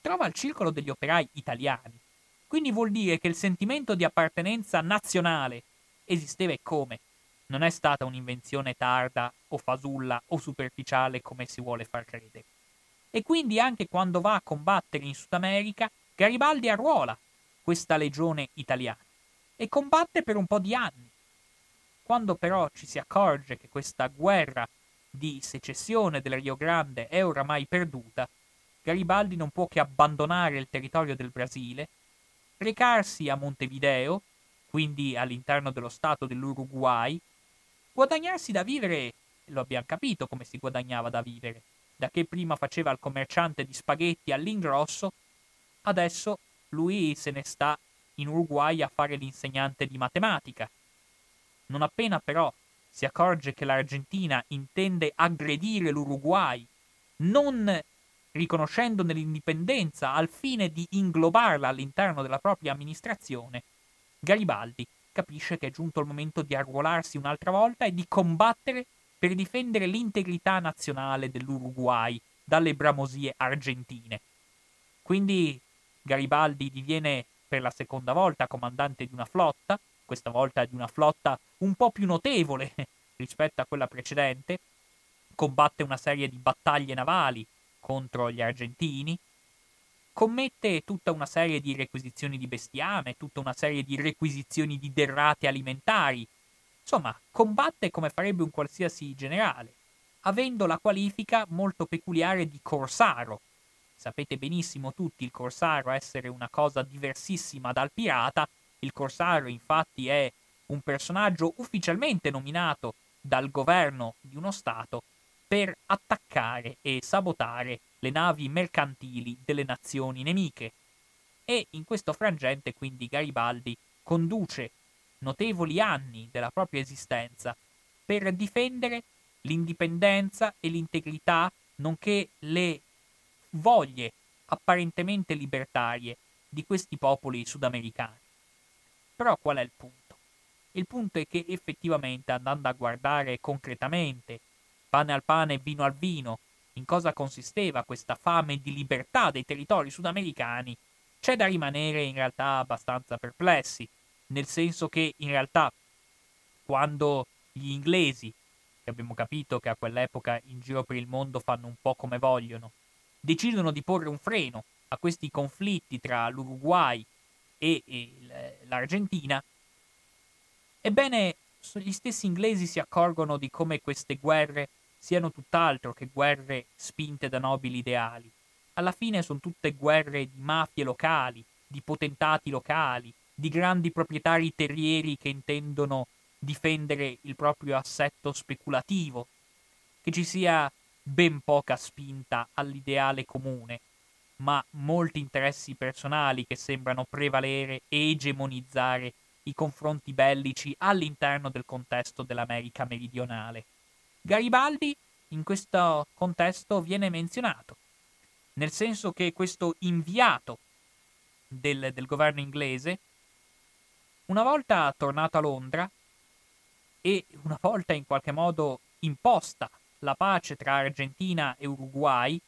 Trova il circolo degli operai italiani. Quindi vuol dire che il sentimento di appartenenza nazionale esisteva e come. Non è stata un'invenzione tarda o fasulla o superficiale come si vuole far credere. E quindi anche quando va a combattere in Sud America, Garibaldi arruola questa legione italiana e combatte per un po' di anni. Quando però ci si accorge che questa guerra di secessione del Rio Grande è oramai perduta, Garibaldi non può che abbandonare il territorio del Brasile, recarsi a Montevideo quindi all'interno dello Stato dell'Uruguay, guadagnarsi da vivere, lo abbiamo capito come si guadagnava da vivere, da che prima faceva il commerciante di spaghetti all'ingrosso, adesso lui se ne sta in Uruguay a fare l'insegnante di matematica. Non appena però si accorge che l'Argentina intende aggredire l'Uruguay, non riconoscendone l'indipendenza al fine di inglobarla all'interno della propria amministrazione, Garibaldi capisce che è giunto il momento di arruolarsi un'altra volta e di combattere per difendere l'integrità nazionale dell'Uruguay dalle bramosie argentine. Quindi Garibaldi diviene per la seconda volta comandante di una flotta, questa volta di una flotta un po' più notevole rispetto a quella precedente, combatte una serie di battaglie navali contro gli argentini, commette tutta una serie di requisizioni di bestiame, tutta una serie di requisizioni di derrate alimentari. Insomma, combatte come farebbe un qualsiasi generale, avendo la qualifica molto peculiare di corsaro. Sapete benissimo tutti il corsaro essere una cosa diversissima dal pirata. Il corsaro infatti è un personaggio ufficialmente nominato dal governo di uno Stato per attaccare e sabotare le navi mercantili delle nazioni nemiche. E in questo frangente quindi Garibaldi conduce notevoli anni della propria esistenza per difendere l'indipendenza e l'integrità, nonché le voglie apparentemente libertarie di questi popoli sudamericani. Però qual è il punto? Il punto è che effettivamente andando a guardare concretamente, pane al pane e vino al vino, in cosa consisteva questa fame di libertà dei territori sudamericani, c'è da rimanere in realtà abbastanza perplessi, nel senso che in realtà quando gli inglesi, che abbiamo capito che a quell'epoca in giro per il mondo fanno un po' come vogliono, decidono di porre un freno a questi conflitti tra l'Uruguay e, l'Argentina, ebbene gli stessi inglesi si accorgono di come queste guerre siano tutt'altro che guerre spinte da nobili ideali. Alla fine sono tutte guerre di mafie locali, di potentati locali, di grandi proprietari terrieri che intendono difendere il proprio assetto speculativo, che ci sia ben poca spinta all'ideale comune, ma molti interessi personali che sembrano prevalere e egemonizzare i confronti bellici all'interno del contesto dell'America meridionale. Garibaldi in questo contesto viene menzionato, nel senso che questo inviato del, del governo inglese, una volta tornato a Londra e una volta in qualche modo imposta la pace tra Argentina e Uruguay,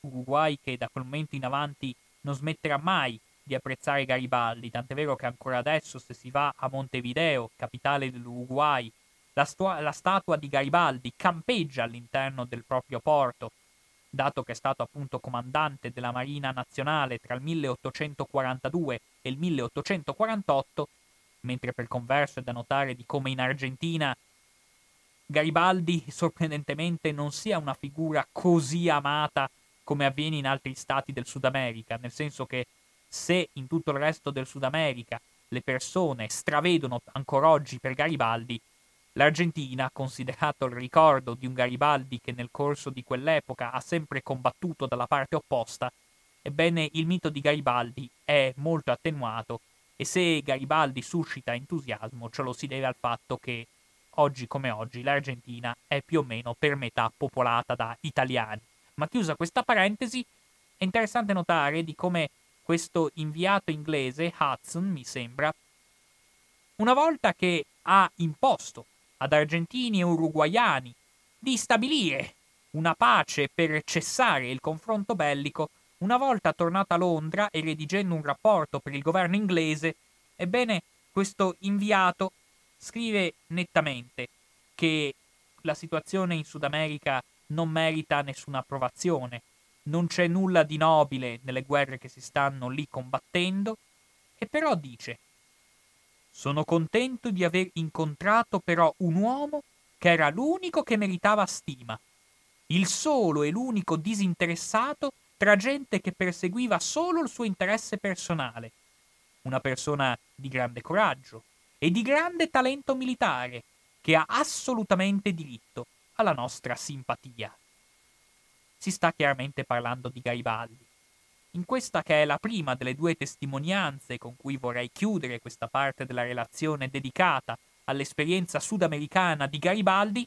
Uruguay che da quel momento in avanti non smetterà mai di apprezzare Garibaldi, tant'è vero che ancora adesso se si va a Montevideo, capitale dell'Uruguay, la, stu- la statua di Garibaldi campeggia all'interno del proprio porto, dato che è stato appunto comandante della Marina Nazionale tra il 1842 e il 1848, mentre per converso è da notare di come in Argentina Garibaldi sorprendentemente non sia una figura così amata come avviene in altri stati del Sud America, nel senso che se in tutto il resto del Sud America le persone stravedono ancora oggi per Garibaldi, l'Argentina, considerato il ricordo di un Garibaldi che nel corso di quell'epoca ha sempre combattuto dalla parte opposta, ebbene il mito di Garibaldi è molto attenuato e se Garibaldi suscita entusiasmo ce lo si deve al fatto che oggi come oggi l'Argentina è più o meno per metà popolata da italiani. Ma chiusa questa parentesi, è interessante notare di come questo inviato inglese, Hudson, mi sembra, una volta che ha imposto ad argentini e uruguayani di stabilire una pace per cessare il confronto bellico, una volta tornato a Londra e redigendo un rapporto per il governo inglese, ebbene questo inviato scrive nettamente che la situazione in Sud America non merita nessuna approvazione, non c'è nulla di nobile nelle guerre che si stanno lì combattendo, e però dice sono contento di aver incontrato però un uomo che era l'unico che meritava stima, il solo e l'unico disinteressato tra gente che perseguiva solo il suo interesse personale, una persona di grande coraggio e di grande talento militare, che ha assolutamente diritto alla nostra simpatia. Si sta chiaramente parlando di Garibaldi. In questa che è la prima delle due testimonianze con cui vorrei chiudere questa parte della relazione dedicata all'esperienza sudamericana di Garibaldi,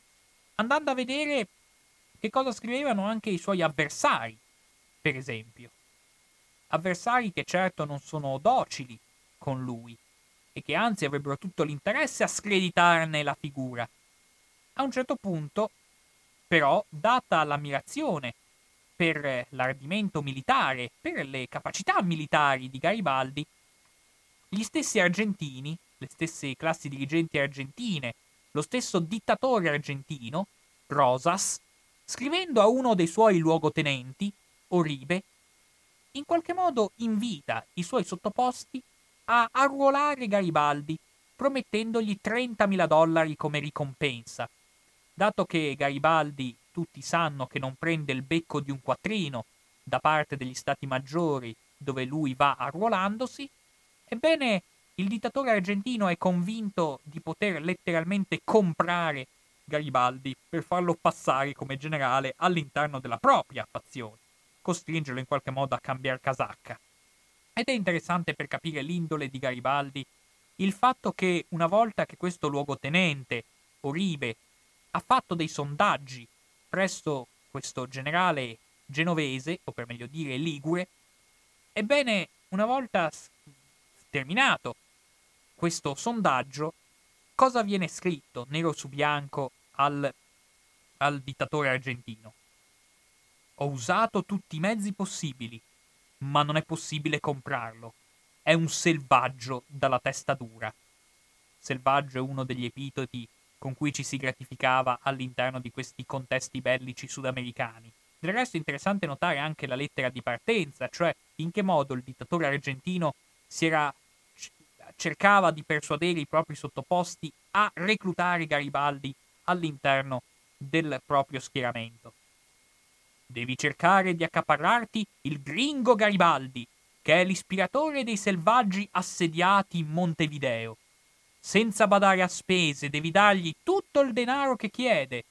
andando a vedere che cosa scrivevano anche i suoi avversari, per esempio. Avversari che certo non sono docili con lui e che anzi avrebbero tutto l'interesse a screditarne la figura. A un certo punto, però, data l'ammirazione per l'ardimento militare, per le capacità militari di Garibaldi, gli stessi argentini, le stesse classi dirigenti argentine, lo stesso dittatore argentino, Rosas, scrivendo a uno dei suoi luogotenenti, Oribe, in qualche modo invita i suoi sottoposti a arruolare Garibaldi, promettendogli 30.000 dollari come ricompensa, dato che Garibaldi tutti sanno che non prende il becco di un quattrino da parte degli stati maggiori dove lui va arruolandosi, ebbene il dittatore argentino è convinto di poter letteralmente comprare Garibaldi per farlo passare come generale all'interno della propria fazione, costringerlo in qualche modo a cambiare casacca. Ed è interessante per capire l'indole di Garibaldi il fatto che una volta che questo luogotenente, Oribe, ha fatto dei sondaggi presso questo generale genovese, o per meglio dire ligure, ebbene, una volta terminato questo sondaggio, cosa viene scritto nero su bianco al, al dittatore argentino? Ho usato tutti i mezzi possibili, ma non è possibile comprarlo. È un selvaggio dalla testa dura. Selvaggio è uno degli epiteti con cui ci si gratificava all'interno di questi contesti bellici sudamericani. Del resto è interessante notare anche la lettera di partenza, cioè in che modo il dittatore argentino era, cercava di persuadere i propri sottoposti a reclutare Garibaldi all'interno del proprio schieramento. Devi cercare di accaparrarti il gringo Garibaldi, che è l'ispiratore dei selvaggi assediati in Montevideo. Senza badare a spese, devi dargli tutto il denaro che chiede,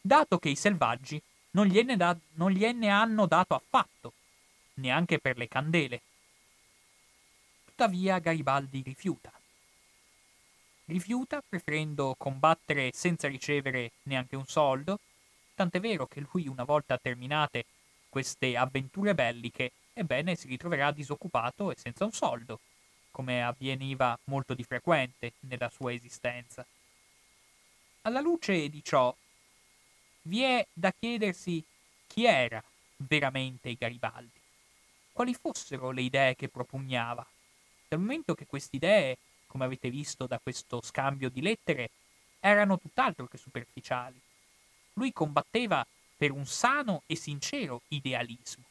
dato che i selvaggi non gliene, da- non gliene hanno dato affatto, neanche per le candele. Tuttavia Garibaldi rifiuta. Rifiuta preferendo combattere senza ricevere neanche un soldo, tant'è vero che lui una volta terminate queste avventure belliche, ebbene si ritroverà disoccupato e senza un soldo, come avveniva molto di frequente nella sua esistenza. Alla luce di ciò, vi è da chiedersi chi era veramente Garibaldi, quali fossero le idee che propugnava, dal momento che queste idee, come avete visto da questo scambio di lettere, erano tutt'altro che superficiali. Lui combatteva per un sano e sincero idealismo.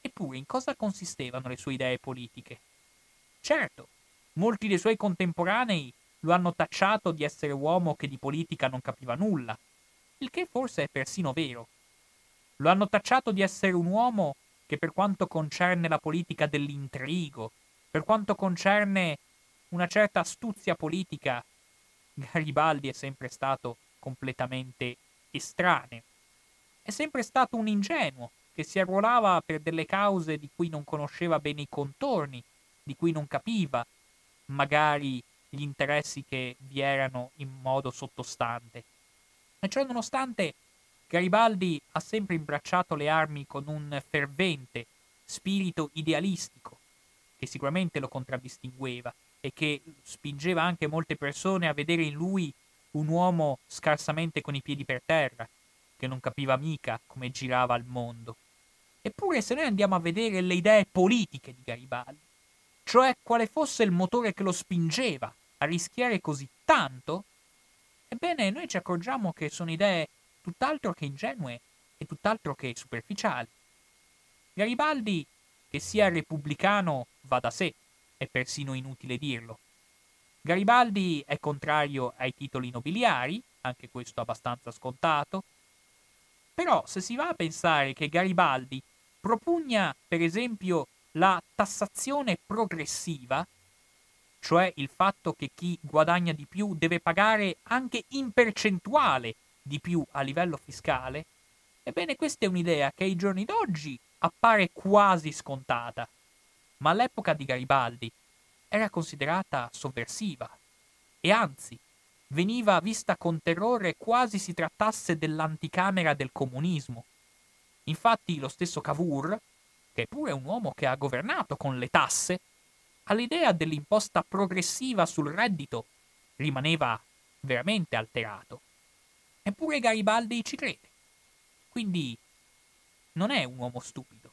Eppure in cosa consistevano le sue idee politiche? Certo, molti dei suoi contemporanei lo hanno tacciato di essere uomo che di politica non capiva nulla, il che forse è persino vero. Lo hanno tacciato di essere un uomo che per quanto concerne la politica dell'intrigo, per quanto concerne una certa astuzia politica, Garibaldi è sempre stato completamente estraneo. È sempre stato un ingenuo che si arruolava per delle cause di cui non conosceva bene i contorni, di cui non capiva magari gli interessi che vi erano in modo sottostante. E ciò nonostante Garibaldi ha sempre imbracciato le armi con un fervente spirito idealistico, che sicuramente lo contraddistingueva e che spingeva anche molte persone a vedere in lui un uomo scarsamente con i piedi per terra, che non capiva mica come girava il mondo. Eppure se noi andiamo a vedere le idee politiche di Garibaldi, cioè quale fosse il motore che lo spingeva a rischiare così tanto, ebbene noi ci accorgiamo che sono idee tutt'altro che ingenue e tutt'altro che superficiali. Garibaldi, che sia repubblicano, va da sé, è persino inutile dirlo. Garibaldi è contrario ai titoli nobiliari, anche questo abbastanza scontato. Però se si va a pensare che Garibaldi propugna, per esempio, la tassazione progressiva, cioè il fatto che chi guadagna di più deve pagare anche in percentuale di più a livello fiscale, ebbene questa è un'idea che ai giorni d'oggi appare quasi scontata. Ma all'epoca di Garibaldi era considerata sovversiva e anzi veniva vista con terrore quasi si trattasse dell'anticamera del comunismo. Infatti lo stesso Cavour, che è pure un uomo che ha governato con le tasse, all'idea dell'imposta progressiva sul reddito rimaneva veramente alterato. Eppure Garibaldi ci crede. Quindi non è un uomo stupido.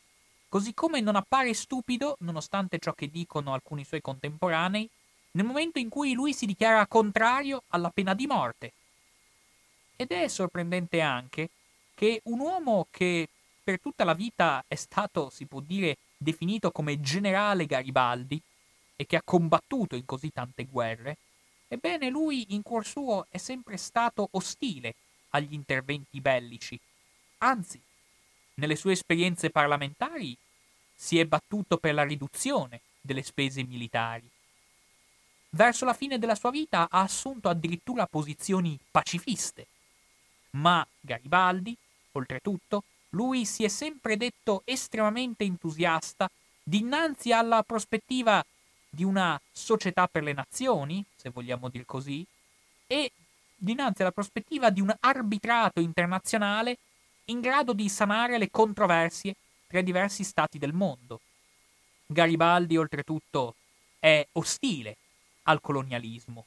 Così come non appare stupido, nonostante ciò che dicono alcuni suoi contemporanei, nel momento in cui lui si dichiara contrario alla pena di morte. Ed è sorprendente anche che un uomo che per tutta la vita è stato, si può dire, definito come generale Garibaldi e che ha combattuto in così tante guerre, ebbene lui in cuor suo è sempre stato ostile agli interventi bellici. Anzi, nelle sue esperienze parlamentari si è battuto per la riduzione delle spese militari. Verso la fine della sua vita ha assunto addirittura posizioni pacifiste. Ma Garibaldi, oltretutto, lui si è sempre detto estremamente entusiasta dinanzi alla prospettiva di una società per le nazioni, se vogliamo dir così, e dinanzi alla prospettiva di un arbitrato internazionale in grado di sanare le controversie tra i diversi stati del mondo. Garibaldi, oltretutto, è ostile al colonialismo,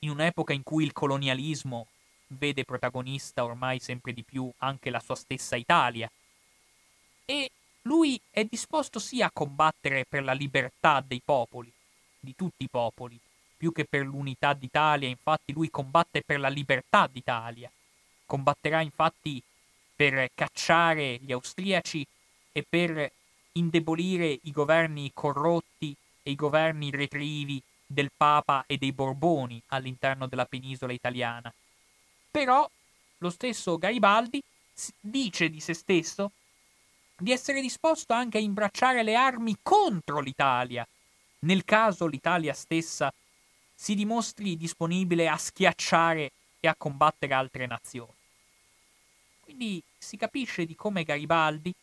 in un'epoca in cui il colonialismo vede protagonista ormai sempre di più anche la sua stessa Italia. E lui è disposto sia a combattere per la libertà dei popoli, di tutti i popoli, più che per l'unità d'Italia, infatti lui combatte per la libertà d'Italia. Combatterà infatti per cacciare gli austriaci e per indebolire i governi corrotti e i governi retrivi del Papa e dei Borboni all'interno della penisola italiana. Però lo stesso Garibaldi dice di se stesso di essere disposto anche a imbracciare le armi contro l'Italia, nel caso l'Italia stessa si dimostri disponibile a schiacciare e a combattere altre nazioni. Quindi si capisce di come Garibaldi,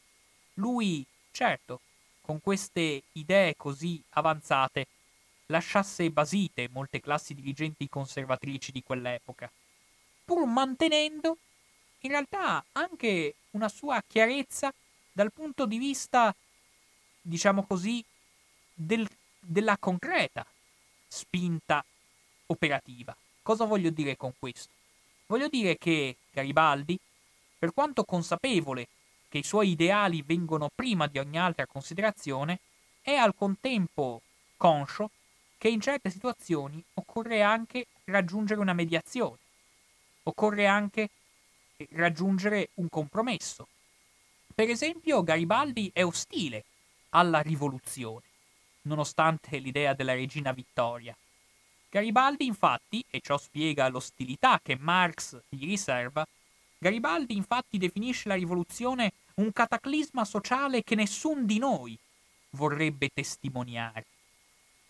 lui, certo, con queste idee così avanzate, lasciasse basite molte classi dirigenti conservatrici di quell'epoca, pur mantenendo in realtà anche una sua chiarezza dal punto di vista, diciamo così, del, della concreta spinta operativa. Cosa voglio dire con questo? Voglio dire che Garibaldi, per quanto consapevole che i suoi ideali vengono prima di ogni altra considerazione, è al contempo conscio che in certe situazioni occorre anche raggiungere una mediazione, occorre anche raggiungere un compromesso. Per esempio, Garibaldi è ostile alla rivoluzione, nonostante l'idea della regina Vittoria. Garibaldi, infatti, e ciò spiega l'ostilità che Marx gli riserva, Garibaldi infatti definisce la rivoluzione un cataclisma sociale che nessun di noi vorrebbe testimoniare.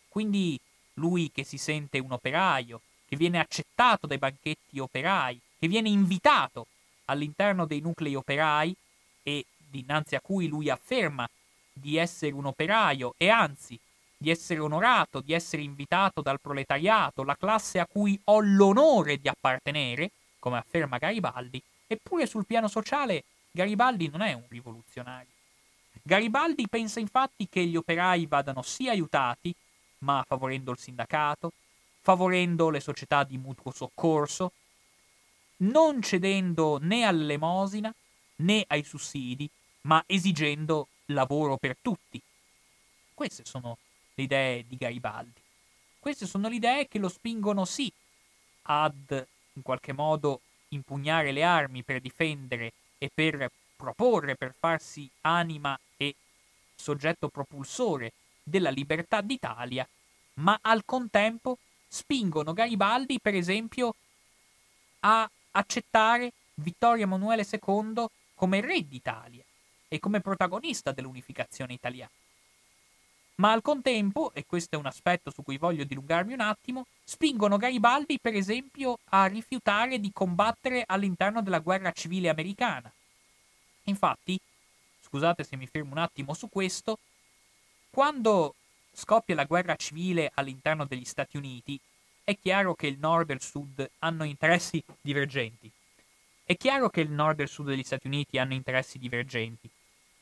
Quindi lui che si sente un operaio, che viene accettato dai banchetti operai, che viene invitato all'interno dei nuclei operai e dinanzi a cui lui afferma di essere un operaio e anzi di essere onorato, di essere invitato dal proletariato, la classe a cui ho l'onore di appartenere, come afferma Garibaldi, eppure sul piano sociale Garibaldi non è un rivoluzionario. Garibaldi pensa infatti che gli operai vadano sì aiutati, ma favorendo il sindacato, favorendo le società di mutuo soccorso, non cedendo né all'elemosina né ai sussidi, ma esigendo lavoro per tutti. Queste sono le idee di Garibaldi. Queste sono le idee che lo spingono sì ad in qualche modo impugnare le armi per difendere e per proporre, per farsi anima e soggetto propulsore della libertà d'Italia, ma al contempo spingono Garibaldi, per esempio, a accettare Vittorio Emanuele II come re d'Italia e come protagonista dell'unificazione italiana. Ma al contempo, e questo è un aspetto su cui voglio dilungarmi un attimo, spingono Garibaldi, per esempio, a rifiutare di combattere all'interno della guerra civile americana. Infatti, scusate se mi fermo un attimo su questo, quando scoppia la guerra civile all'interno degli Stati Uniti, è chiaro che il nord e il sud hanno interessi divergenti. È chiaro che il nord e il sud degli Stati Uniti hanno interessi divergenti.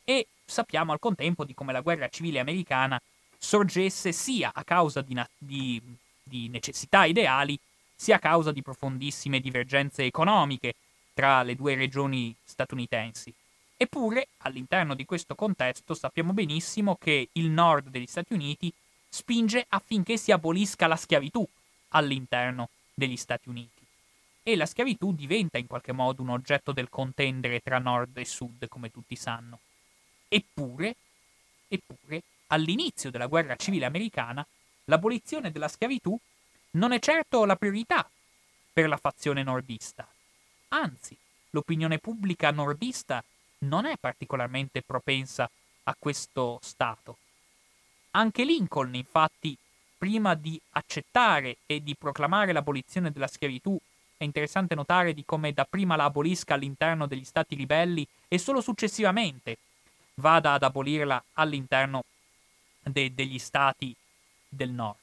E sappiamo al contempo di come la guerra civile americana sorgesse sia a causa di, na- di, di necessità ideali, sia a causa di profondissime divergenze economiche tra le due regioni statunitensi. Eppure, all'interno di questo contesto, sappiamo benissimo che il nord degli Stati Uniti spinge affinché si abolisca la schiavitù all'interno degli Stati Uniti. E la schiavitù diventa in qualche modo un oggetto del contendere tra nord e sud, come tutti sanno. Eppure, eppure, all'inizio della guerra civile americana, l'abolizione della schiavitù non è certo la priorità per la fazione nordista. Anzi, l'opinione pubblica nordista non è particolarmente propensa a questo Stato. Anche Lincoln, infatti, prima di accettare e di proclamare l'abolizione della schiavitù, è interessante notare di come dapprima la abolisca all'interno degli stati ribelli e solo successivamente vada ad abolirla all'interno de- degli stati del nord.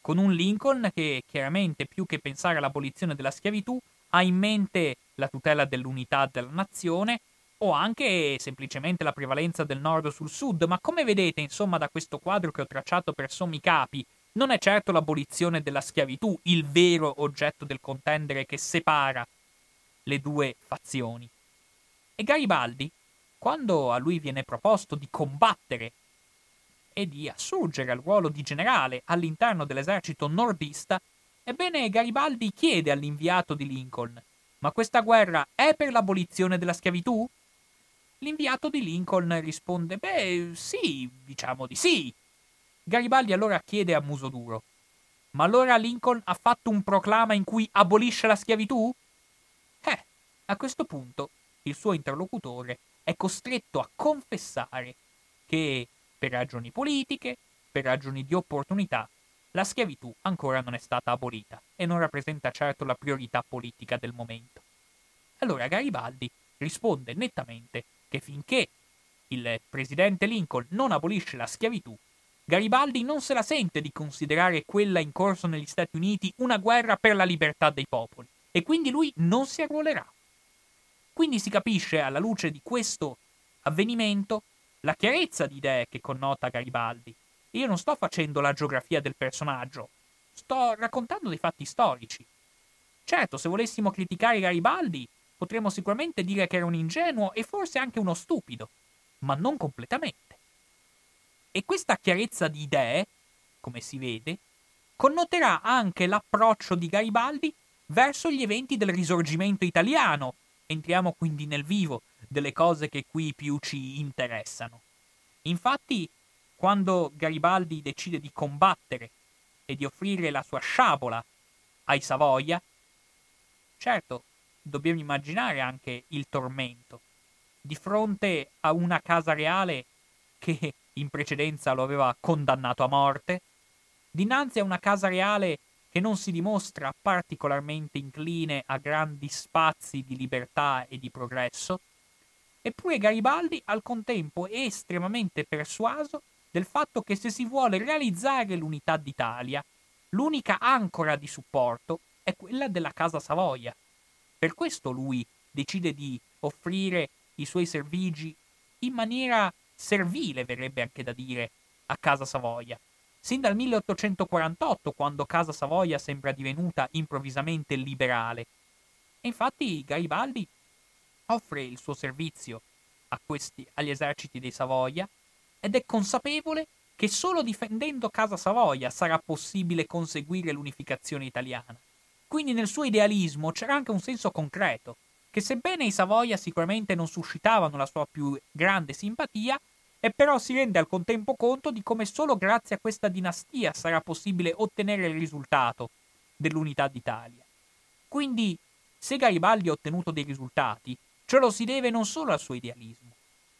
Con un Lincoln che chiaramente più che pensare all'abolizione della schiavitù ha in mente la tutela dell'unità della nazione o anche semplicemente la prevalenza del nord sul sud, ma come vedete, insomma, da questo quadro che ho tracciato per sommi capi, non è certo l'abolizione della schiavitù il vero oggetto del contendere che separa le due fazioni. E Garibaldi, quando a lui viene proposto di combattere e di assurgere al ruolo di generale all'interno dell'esercito nordista, ebbene Garibaldi chiede all'inviato di Lincoln: Ma questa guerra è per l'abolizione della schiavitù? L'inviato di Lincoln risponde: Beh, sì, diciamo di sì. Garibaldi allora chiede a muso duro: Ma allora Lincoln ha fatto un proclama in cui abolisce la schiavitù? Eh, a questo punto il suo interlocutore è costretto a confessare che, per ragioni politiche, per ragioni di opportunità, la schiavitù ancora non è stata abolita e non rappresenta certo la priorità politica del momento. Allora Garibaldi risponde nettamente che finché il presidente Lincoln non abolisce la schiavitù, Garibaldi non se la sente di considerare quella in corso negli Stati Uniti una guerra per la libertà dei popoli e quindi lui non si arruolerà. Quindi si capisce alla luce di questo avvenimento la chiarezza di idee che connota Garibaldi. Io non sto facendo la geografia del personaggio, sto raccontando dei fatti storici. Certo, se volessimo criticare Garibaldi, potremmo sicuramente dire che era un ingenuo e forse anche uno stupido, ma non completamente. E questa chiarezza di idee, come si vede, connoterà anche l'approccio di Garibaldi verso gli eventi del risorgimento italiano. Entriamo quindi nel vivo delle cose che qui più ci interessano. Infatti, quando Garibaldi decide di combattere e di offrire la sua sciabola ai Savoia, certo, dobbiamo immaginare anche il tormento. Di fronte a una casa reale che in precedenza lo aveva condannato a morte, dinanzi a una casa reale che non si dimostra particolarmente incline a grandi spazi di libertà e di progresso, eppure Garibaldi al contempo è estremamente persuaso del fatto che se si vuole realizzare l'unità d'Italia, l'unica ancora di supporto è quella della Casa Savoia. Per questo lui decide di offrire i suoi servigi in maniera servile, verrebbe anche da dire, a Casa Savoia. Sin dal 1848, quando Casa Savoia sembra divenuta improvvisamente liberale. E infatti Garibaldi offre il suo servizio questi, agli eserciti dei Savoia ed è consapevole che solo difendendo Casa Savoia sarà possibile conseguire l'unificazione italiana. Quindi nel suo idealismo c'era anche un senso concreto, che sebbene i Savoia sicuramente non suscitavano la sua più grande simpatia, e però si rende al contempo conto di come solo grazie a questa dinastia sarà possibile ottenere il risultato dell'unità d'Italia. Quindi, se Garibaldi ha ottenuto dei risultati, ciò lo si deve non solo al suo idealismo,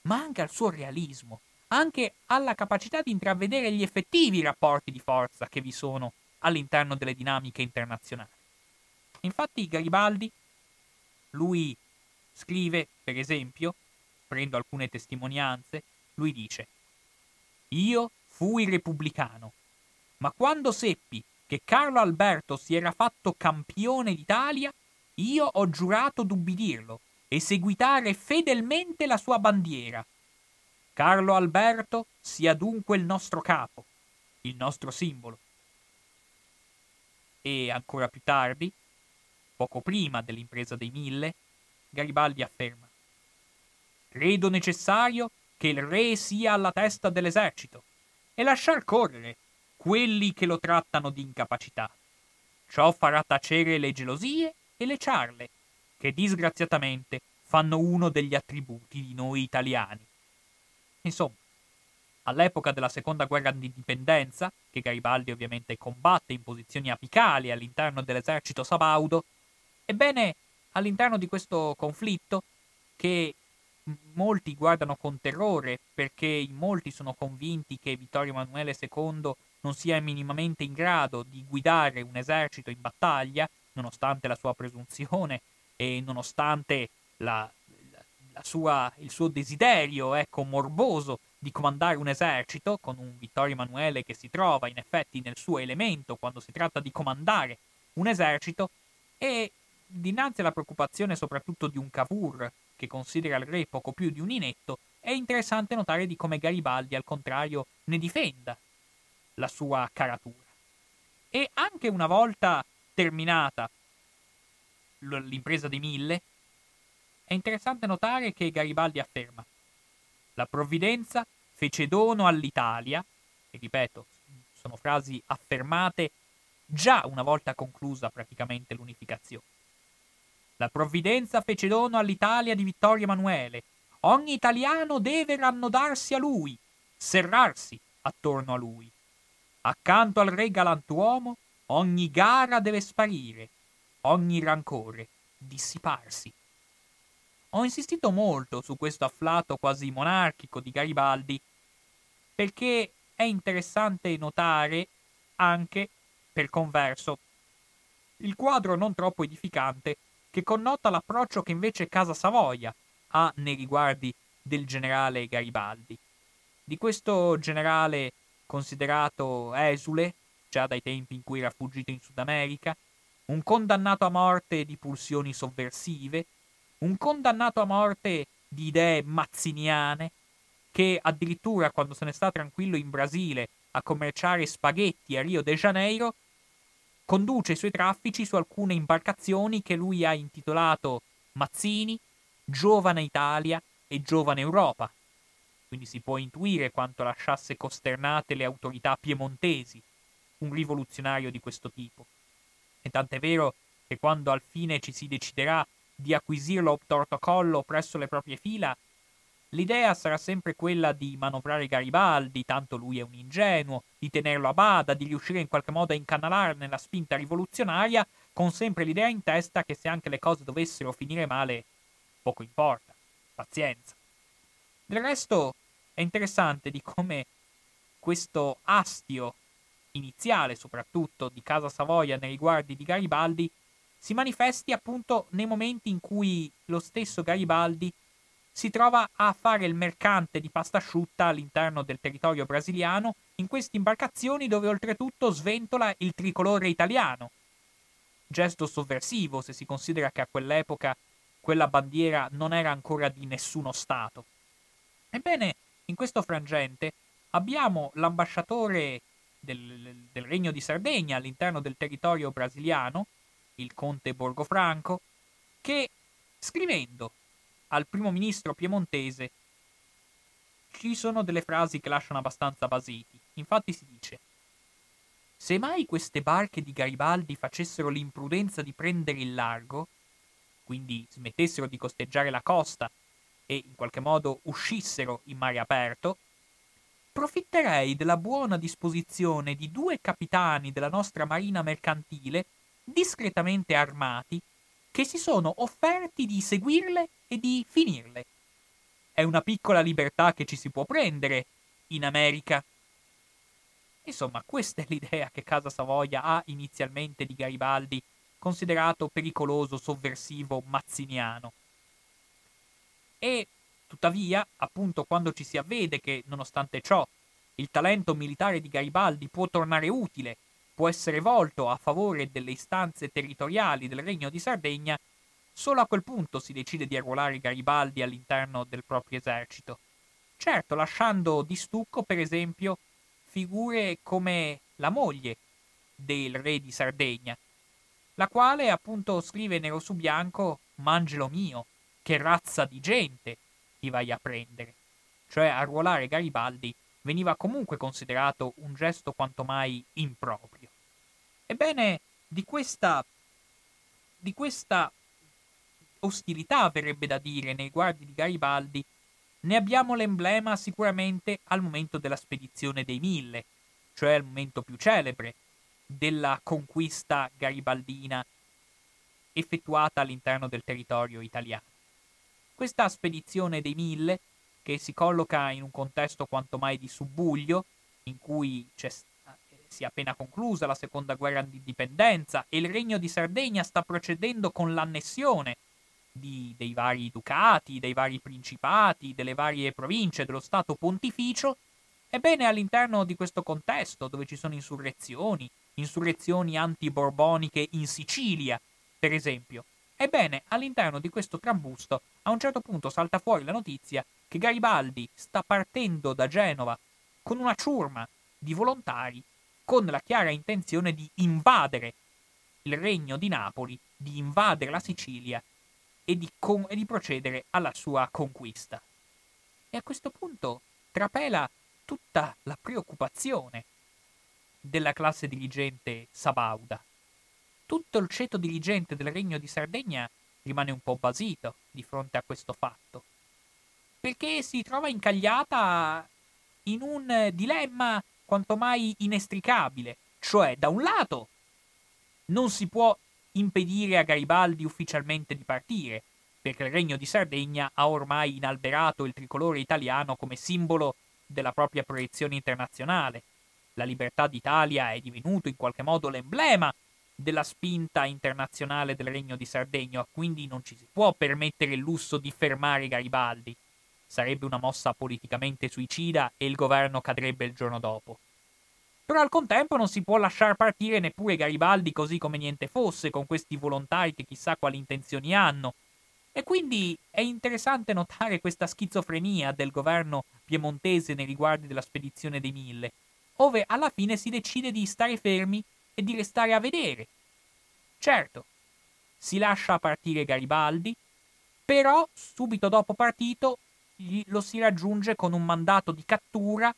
ma anche al suo realismo, anche alla capacità di intravedere gli effettivi rapporti di forza che vi sono all'interno delle dinamiche internazionali. Infatti Garibaldi, lui scrive, per esempio, prendo alcune testimonianze, lui dice, io fui repubblicano, ma quando seppi che Carlo Alberto si era fatto campione d'Italia, io ho giurato d'ubbidirlo e seguitare fedelmente la sua bandiera. Carlo Alberto sia dunque il nostro capo, il nostro simbolo. E ancora più tardi, poco prima dell'impresa dei mille, Garibaldi afferma Credo necessario che il re sia alla testa dell'esercito e lasciar correre quelli che lo trattano di incapacità. Ciò farà tacere le gelosie e le ciarle, che disgraziatamente fanno uno degli attributi di noi italiani. Insomma, all'epoca della seconda guerra d'indipendenza, che Garibaldi ovviamente combatte in posizioni apicali all'interno dell'esercito sabaudo, Ebbene, all'interno di questo conflitto, che molti guardano con terrore perché in molti sono convinti che Vittorio Emanuele II non sia minimamente in grado di guidare un esercito in battaglia, nonostante la sua presunzione e nonostante la, la sua, il suo desiderio ecco, morboso di comandare un esercito, con un Vittorio Emanuele che si trova in effetti nel suo elemento quando si tratta di comandare un esercito, e dinanzi alla preoccupazione soprattutto di un Cavour, che considera il re poco più di un inetto, è interessante notare di come Garibaldi, al contrario, ne difenda la sua caratura. E anche una volta terminata l'impresa dei mille, è interessante notare che Garibaldi afferma la provvidenza fece dono all'Italia, e ripeto, sono frasi affermate già una volta conclusa praticamente l'unificazione. La provvidenza fece dono all'Italia di Vittorio Emanuele. Ogni italiano deve rannodarsi a lui, serrarsi attorno a lui. Accanto al re galantuomo, ogni gara deve sparire, ogni rancore dissiparsi. Ho insistito molto su questo afflato quasi monarchico di Garibaldi perché è interessante notare anche, per converso, il quadro non troppo edificante che connota l'approccio che invece Casa Savoia ha nei riguardi del generale Garibaldi. Di questo generale considerato esule, già dai tempi in cui era fuggito in Sud America, un condannato a morte di pulsioni sovversive, un condannato a morte di idee mazziniane, che addirittura quando se ne sta tranquillo in Brasile a commerciare spaghetti a Rio de Janeiro, conduce i suoi traffici su alcune imbarcazioni che lui ha intitolato Mazzini, Giovane Italia e Giovane Europa. Quindi si può intuire quanto lasciasse costernate le autorità piemontesi un rivoluzionario di questo tipo. E tant'è vero che quando al fine ci si deciderà di acquisirlo obtorto collo presso le proprie fila, l'idea sarà sempre quella di manovrare Garibaldi, tanto lui è un ingenuo, di tenerlo a bada, di riuscire in qualche modo a incanalarne la spinta rivoluzionaria, con sempre l'idea in testa che se anche le cose dovessero finire male, poco importa, pazienza. Del resto è interessante di come questo astio iniziale, soprattutto di Casa Savoia nei riguardi di Garibaldi, si manifesti appunto nei momenti in cui lo stesso Garibaldi si trova a fare il mercante di pasta asciutta all'interno del territorio brasiliano in queste imbarcazioni dove oltretutto sventola il tricolore italiano. Gesto sovversivo se si considera che a quell'epoca quella bandiera non era ancora di nessuno Stato. Ebbene, in questo frangente abbiamo l'ambasciatore del, del Regno di Sardegna all'interno del territorio brasiliano, il conte Borgofranco, che scrivendo al primo ministro piemontese ci sono delle frasi che lasciano abbastanza basiti. Infatti si dice se mai queste barche di Garibaldi facessero l'imprudenza di prendere il largo, quindi smettessero di costeggiare la costa e in qualche modo uscissero in mare aperto, profitterei della buona disposizione di due capitani della nostra marina mercantile discretamente armati, che si sono offerti di seguirle e di finirle. È una piccola libertà che ci si può prendere in America. Insomma, questa è l'idea che Casa Savoia ha inizialmente di Garibaldi, considerato pericoloso, sovversivo, mazziniano. E tuttavia, appunto, quando ci si avvede che, nonostante ciò, il talento militare di Garibaldi può tornare utile può essere volto a favore delle istanze territoriali del Regno di Sardegna, solo a quel punto si decide di arruolare Garibaldi all'interno del proprio esercito. Certo, lasciando di stucco, per esempio, figure come la moglie del re di Sardegna, la quale appunto scrive nero su bianco Mangelo mio, che razza di gente ti vai a prendere. Cioè arruolare Garibaldi veniva comunque considerato un gesto quanto mai improprio. Ebbene, di questa, di questa ostilità, verrebbe da dire, nei guardi di Garibaldi, ne abbiamo l'emblema sicuramente al momento della spedizione dei Mille, cioè al momento più celebre della conquista garibaldina effettuata all'interno del territorio italiano. Questa spedizione dei Mille che si colloca in un contesto quanto mai di subbuglio, in cui si è appena conclusa la seconda guerra di indipendenza e il regno di Sardegna sta procedendo con l'annessione di, dei vari ducati, dei vari principati, delle varie province dello Stato pontificio, ebbene all'interno di questo contesto, dove ci sono insurrezioni, insurrezioni anti-borboniche in Sicilia, per esempio, ebbene all'interno di questo trambusto a un certo punto salta fuori la notizia che Garibaldi sta partendo da Genova con una ciurma di volontari con la chiara intenzione di invadere il regno di Napoli, di invadere la Sicilia e di, con- e di procedere alla sua conquista. E a questo punto trapela tutta la preoccupazione della classe dirigente sabauda. Tutto il ceto dirigente del regno di Sardegna rimane un po' basito di fronte a questo fatto, perché si trova incagliata in un dilemma quanto mai inestricabile, cioè da un lato non si può impedire a Garibaldi ufficialmente di partire, perché il Regno di Sardegna ha ormai inalberato il tricolore italiano come simbolo della propria proiezione internazionale. La libertà d'Italia è divenuto in qualche modo l'emblema della spinta internazionale del Regno di Sardegna, quindi non ci si può permettere il lusso di fermare Garibaldi. Sarebbe una mossa politicamente suicida e il governo cadrebbe il giorno dopo. Però al contempo non si può lasciar partire neppure Garibaldi così come niente fosse, con questi volontari che chissà quali intenzioni hanno. E quindi è interessante notare questa schizofrenia del governo piemontese nei riguardi della spedizione dei Mille, ove alla fine si decide di stare fermi e di restare a vedere. Certo, si lascia partire Garibaldi, però subito dopo partito lo si raggiunge con un mandato di cattura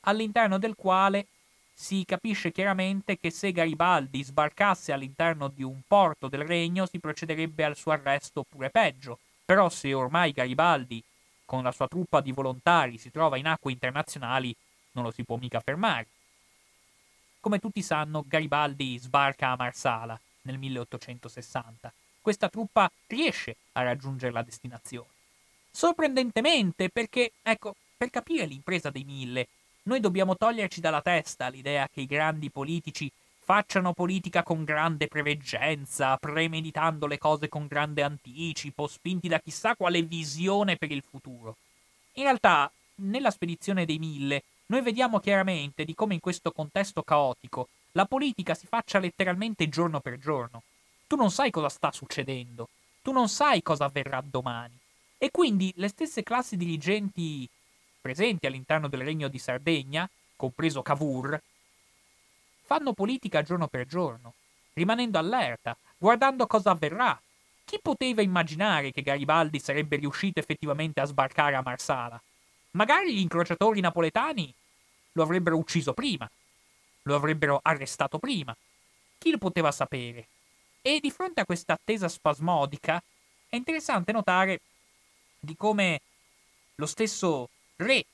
all'interno del quale si capisce chiaramente che se Garibaldi sbarcasse all'interno di un porto del regno si procederebbe al suo arresto oppure peggio. Però se ormai Garibaldi con la sua truppa di volontari si trova in acque internazionali non lo si può mica fermare. Come tutti sanno, Garibaldi sbarca a Marsala nel 1860. Questa truppa riesce a raggiungere la destinazione. Sorprendentemente perché, ecco, per capire l'impresa dei mille noi dobbiamo toglierci dalla testa l'idea che i grandi politici facciano politica con grande preveggenza, premeditando le cose con grande anticipo, spinti da chissà quale visione per il futuro. In realtà, nella spedizione dei mille, noi vediamo chiaramente di come in questo contesto caotico la politica si faccia letteralmente giorno per giorno. Tu non sai cosa sta succedendo, tu non sai cosa avverrà domani. E quindi le stesse classi dirigenti presenti all'interno del regno di Sardegna, compreso Cavour, fanno politica giorno per giorno, rimanendo allerta, guardando cosa avverrà. Chi poteva immaginare che Garibaldi sarebbe riuscito effettivamente a sbarcare a Marsala? Magari gli incrociatori napoletani lo avrebbero ucciso prima, lo avrebbero arrestato prima. Chi lo poteva sapere? E di fronte a questa attesa spasmodica è interessante notare di come lo stesso re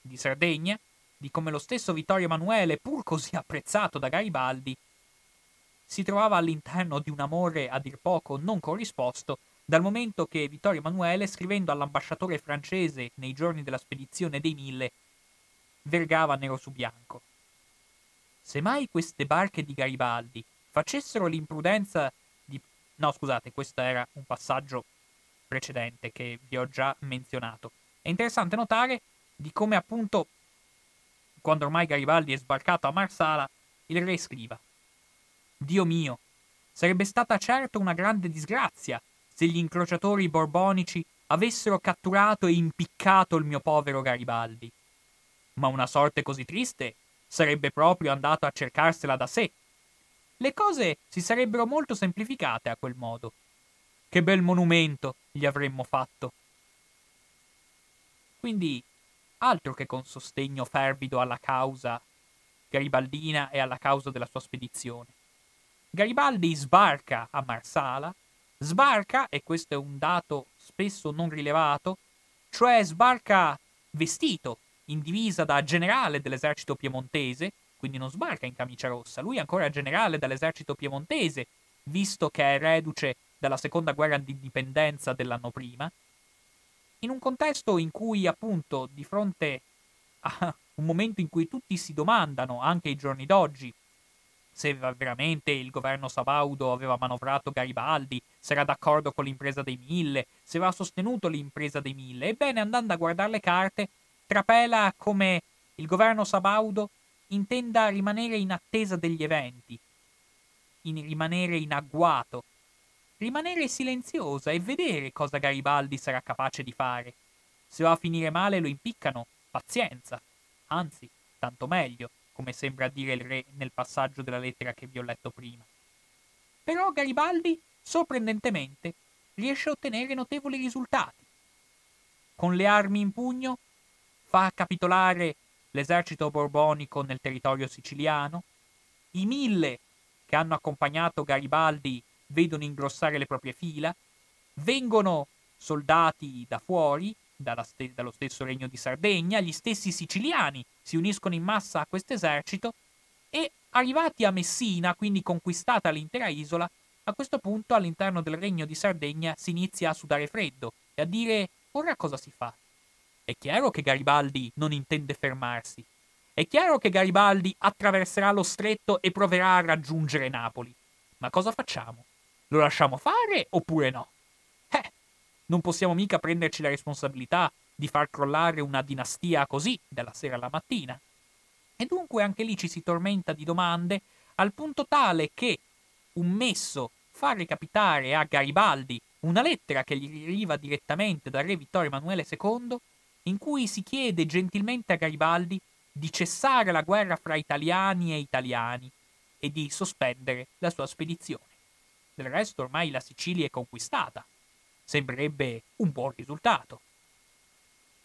di Sardegna, di come lo stesso Vittorio Emanuele, pur così apprezzato da Garibaldi, si trovava all'interno di un amore a dir poco non corrisposto, dal momento che Vittorio Emanuele, scrivendo all'ambasciatore francese nei giorni della spedizione dei Mille, vergava nero su bianco. Se mai queste barche di Garibaldi facessero l'imprudenza di... No, scusate, questo era un passaggio precedente che vi ho già menzionato. È interessante notare di come appunto quando ormai Garibaldi è sbarcato a Marsala, il re scriva Dio mio, sarebbe stata certo una grande disgrazia se gli incrociatori borbonici avessero catturato e impiccato il mio povero Garibaldi. Ma una sorte così triste sarebbe proprio andato a cercarsela da sé. Le cose si sarebbero molto semplificate a quel modo. Che bel monumento gli avremmo fatto. Quindi altro che con sostegno fervido alla causa garibaldina e alla causa della sua spedizione. Garibaldi sbarca a Marsala, sbarca, e questo è un dato spesso non rilevato, cioè sbarca vestito, in divisa da generale dell'esercito piemontese, quindi non sbarca in camicia rossa, lui è ancora generale dell'esercito piemontese, visto che è reduce dalla seconda guerra d'indipendenza dell'anno prima, in un contesto in cui appunto di fronte a un momento in cui tutti si domandano, anche ai giorni d'oggi, se veramente il governo Sabaudo aveva manovrato Garibaldi, se era d'accordo con l'impresa dei mille, se aveva sostenuto l'impresa dei mille. Ebbene, andando a guardare le carte, trapela come il governo sabaudo intenda rimanere in attesa degli eventi, in rimanere in agguato, rimanere silenziosa e vedere cosa Garibaldi sarà capace di fare. Se va a finire male lo impiccano, pazienza. Anzi, tanto meglio, come sembra dire il re nel passaggio della lettera che vi ho letto prima. Però Garibaldi, sorprendentemente, riesce a ottenere notevoli risultati. Con le armi in pugno fa capitolare l'esercito borbonico nel territorio siciliano, i mille che hanno accompagnato Garibaldi vedono ingrossare le proprie fila, vengono soldati da fuori, st- dallo stesso regno di Sardegna, gli stessi siciliani si uniscono in massa a questo esercito e arrivati a Messina, quindi conquistata l'intera isola, a questo punto all'interno del regno di Sardegna si inizia a sudare freddo e a dire ora cosa si fa? È chiaro che Garibaldi non intende fermarsi. È chiaro che Garibaldi attraverserà lo stretto e proverà a raggiungere Napoli. Ma cosa facciamo? Lo lasciamo fare oppure no? Eh, non possiamo mica prenderci la responsabilità di far crollare una dinastia così, dalla sera alla mattina. E dunque anche lì ci si tormenta di domande, al punto tale che un messo fa recapitare a Garibaldi una lettera che gli arriva direttamente dal re Vittorio Emanuele II, in cui si chiede gentilmente a Garibaldi di cessare la guerra fra italiani e italiani e di sospendere la sua spedizione. Del resto ormai la Sicilia è conquistata. Sembrerebbe un buon risultato.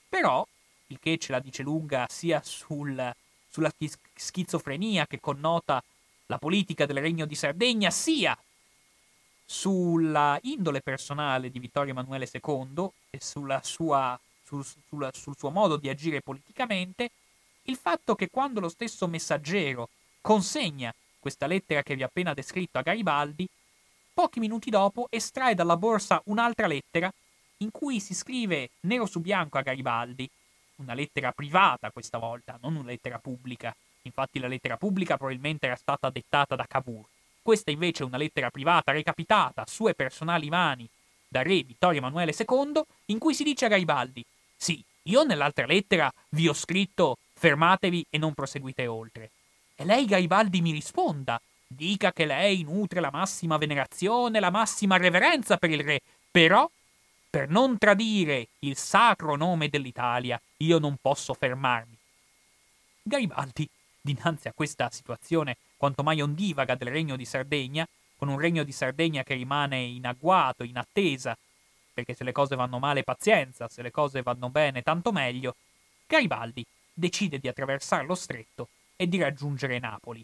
Però, il che ce la dice lunga sia sul, sulla schizofrenia che connota la politica del Regno di Sardegna, sia sulla indole personale di Vittorio Emanuele II e sua, sul, sulla, sul suo modo di agire politicamente, il fatto che quando lo stesso messaggero consegna questa lettera che vi ho appena descritto a Garibaldi, Pochi minuti dopo estrae dalla borsa un'altra lettera in cui si scrive nero su bianco a Garibaldi, una lettera privata questa volta, non una lettera pubblica. Infatti la lettera pubblica probabilmente era stata dettata da Cavour. Questa invece è una lettera privata recapitata a sue personali mani da re Vittorio Emanuele II, in cui si dice a Garibaldi: Sì, io nell'altra lettera vi ho scritto fermatevi e non proseguite oltre. E lei Garibaldi mi risponda Dica che lei nutre la massima venerazione, la massima reverenza per il re, però, per non tradire il sacro nome dell'Italia, io non posso fermarmi. Garibaldi, dinanzi a questa situazione quanto mai ondivaga del regno di Sardegna, con un regno di Sardegna che rimane in agguato, in attesa, perché se le cose vanno male pazienza, se le cose vanno bene tanto meglio, Garibaldi decide di attraversare lo stretto e di raggiungere Napoli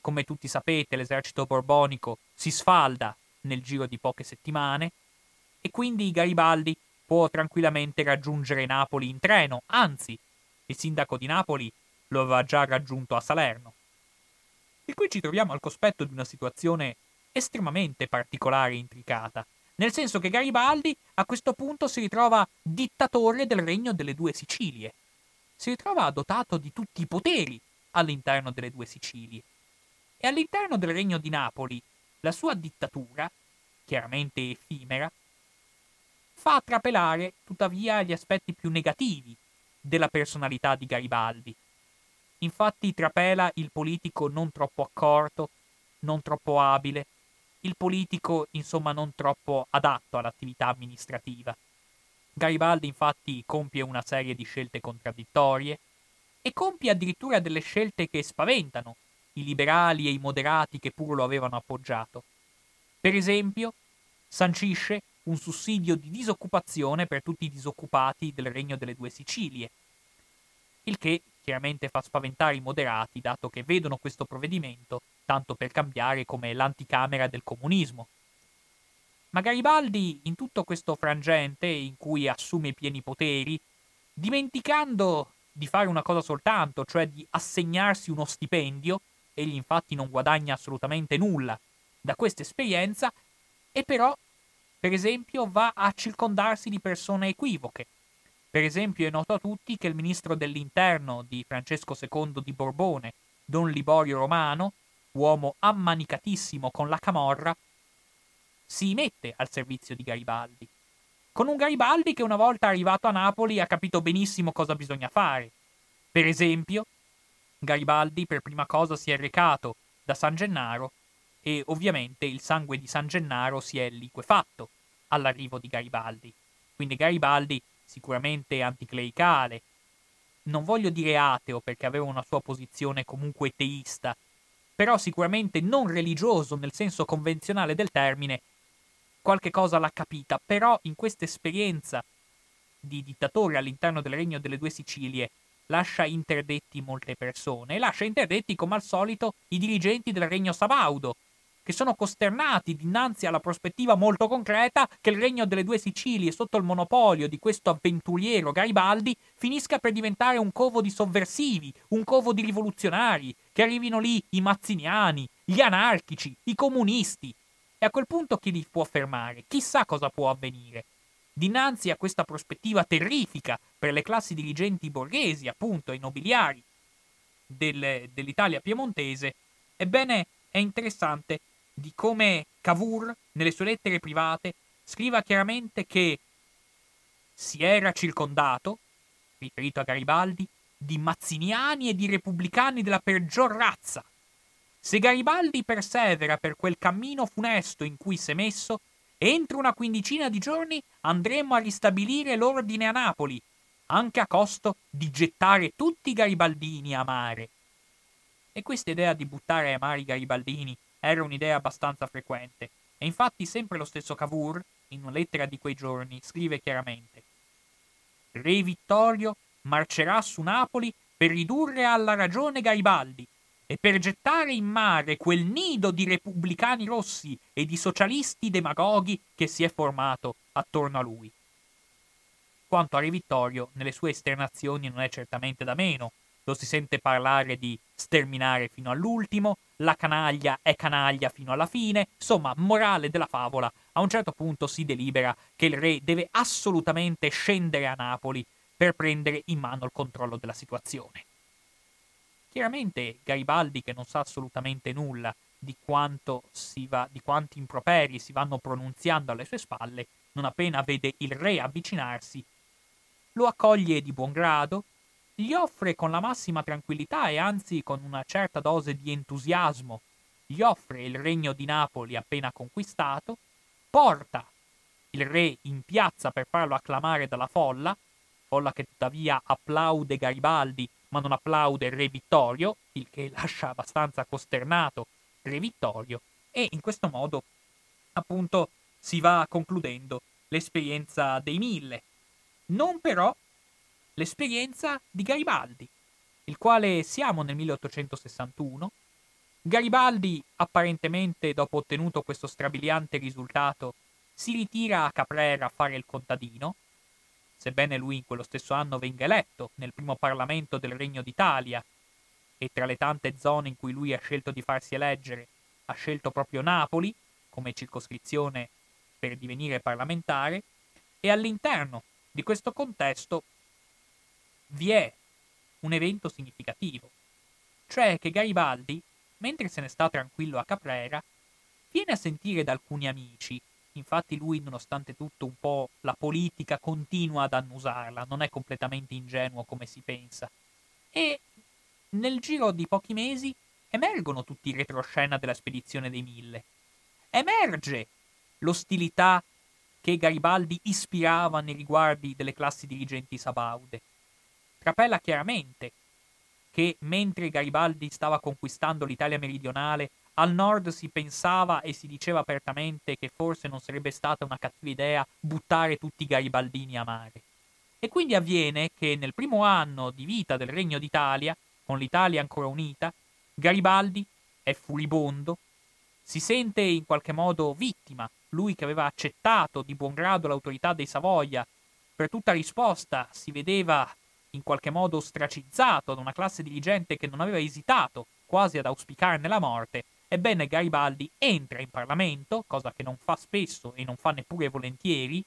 come tutti sapete, l'esercito borbonico si sfalda nel giro di poche settimane e quindi Garibaldi può tranquillamente raggiungere Napoli in treno, anzi, il sindaco di Napoli lo aveva già raggiunto a Salerno. E qui ci troviamo al cospetto di una situazione estremamente particolare e intricata, nel senso che Garibaldi a questo punto si ritrova dittatore del regno delle due Sicilie. Si ritrova dotato di tutti i poteri all'interno delle due Sicilie e all'interno del regno di Napoli la sua dittatura, chiaramente effimera, fa trapelare tuttavia gli aspetti più negativi della personalità di Garibaldi. Infatti trapela il politico non troppo accorto, non troppo abile, il politico insomma non troppo adatto all'attività amministrativa. Garibaldi infatti compie una serie di scelte contraddittorie e compie addirittura delle scelte che spaventano i liberali e i moderati che pur lo avevano appoggiato. Per esempio, sancisce un sussidio di disoccupazione per tutti i disoccupati del Regno delle Due Sicilie, il che chiaramente fa spaventare i moderati, dato che vedono questo provvedimento, tanto per cambiare, come l'anticamera del comunismo. Ma Garibaldi, in tutto questo frangente in cui assume i pieni poteri, dimenticando di fare una cosa soltanto, cioè di assegnarsi uno stipendio, egli infatti non guadagna assolutamente nulla da questa esperienza, e però, per esempio, va a circondarsi di persone equivoche. Per esempio è noto a tutti che il ministro dell'interno di Francesco II di Borbone, Don Liborio Romano, uomo ammanicatissimo con la camorra, si mette al servizio di Garibaldi. Con un Garibaldi che una volta arrivato a Napoli ha capito benissimo cosa bisogna fare. Per esempio, Garibaldi per prima cosa si è recato da San Gennaro e ovviamente il sangue di San Gennaro si è liquefatto all'arrivo di Garibaldi. Quindi Garibaldi sicuramente anticlericale, non voglio dire ateo perché aveva una sua posizione comunque teista, però sicuramente non religioso nel senso convenzionale del termine, qualche cosa l'ha capita, però in questa esperienza di dittatore all'interno del Regno delle Due Sicilie lascia interdetti molte persone lascia interdetti come al solito i dirigenti del Regno Sabaudo, che sono costernati dinanzi alla prospettiva molto concreta che il regno delle due Sicilie sotto il monopolio di questo avventuriero Garibaldi finisca per diventare un covo di sovversivi, un covo di rivoluzionari, che arrivino lì i mazziniani, gli anarchici, i comunisti. E a quel punto chi li può fermare? Chissà cosa può avvenire. Dinanzi a questa prospettiva terrifica per le classi dirigenti borghesi, appunto, e nobiliari del, dell'Italia piemontese, ebbene è interessante di come Cavour, nelle sue lettere private, scriva chiaramente che si era circondato, riferito a Garibaldi, di mazziniani e di repubblicani della peggior razza. Se Garibaldi persevera per quel cammino funesto in cui si è messo, entro una quindicina di giorni andremo a ristabilire l'ordine a Napoli, anche a costo di gettare tutti i garibaldini a mare. E questa idea di buttare a mare i garibaldini era un'idea abbastanza frequente, e infatti sempre lo stesso Cavour, in una lettera di quei giorni, scrive chiaramente Re Vittorio marcerà su Napoli per ridurre alla ragione Garibaldi e per gettare in mare quel nido di repubblicani rossi e di socialisti demagoghi che si è formato attorno a lui. Quanto a Re Vittorio, nelle sue esternazioni non è certamente da meno, lo si sente parlare di sterminare fino all'ultimo, la canaglia è canaglia fino alla fine, insomma, morale della favola, a un certo punto si delibera che il re deve assolutamente scendere a Napoli per prendere in mano il controllo della situazione. Chiaramente Garibaldi, che non sa assolutamente nulla di, va, di quanti improperi si vanno pronunziando alle sue spalle, non appena vede il re avvicinarsi, lo accoglie di buon grado, gli offre con la massima tranquillità e anzi con una certa dose di entusiasmo, gli offre il regno di Napoli appena conquistato, porta il re in piazza per farlo acclamare dalla folla, folla che tuttavia applaude Garibaldi ma non applaude re Vittorio, il che lascia abbastanza costernato re Vittorio, e in questo modo appunto si va concludendo l'esperienza dei mille. Non però l'esperienza di Garibaldi, il quale siamo nel 1861. Garibaldi, apparentemente dopo ottenuto questo strabiliante risultato, si ritira a Caprera a fare il contadino, sebbene lui in quello stesso anno venga eletto nel primo Parlamento del Regno d'Italia. E tra le tante zone in cui lui ha scelto di farsi eleggere, ha scelto proprio Napoli come circoscrizione per divenire parlamentare, e all'interno di questo contesto vi è un evento significativo, cioè che Garibaldi, mentre se ne sta tranquillo a Caprera, viene a sentire da alcuni amici, infatti lui nonostante tutto un po' la politica continua ad annusarla, non è completamente ingenuo come si pensa, e nel giro di pochi mesi emergono tutti i retroscena della spedizione dei Mille. Emerge l'ostilità che Garibaldi ispirava nei riguardi delle classi dirigenti sabaude trapela chiaramente che mentre Garibaldi stava conquistando l'Italia meridionale, al nord si pensava e si diceva apertamente che forse non sarebbe stata una cattiva idea buttare tutti i garibaldini a mare. E quindi avviene che nel primo anno di vita del Regno d'Italia, con l'Italia ancora unita, Garibaldi è furibondo, si sente in qualche modo vittima, lui che aveva accettato di buon grado l'autorità dei Savoia, per tutta risposta si vedeva in qualche modo ostracizzato da una classe dirigente che non aveva esitato quasi ad auspicarne la morte, ebbene Garibaldi entra in Parlamento, cosa che non fa spesso e non fa neppure volentieri,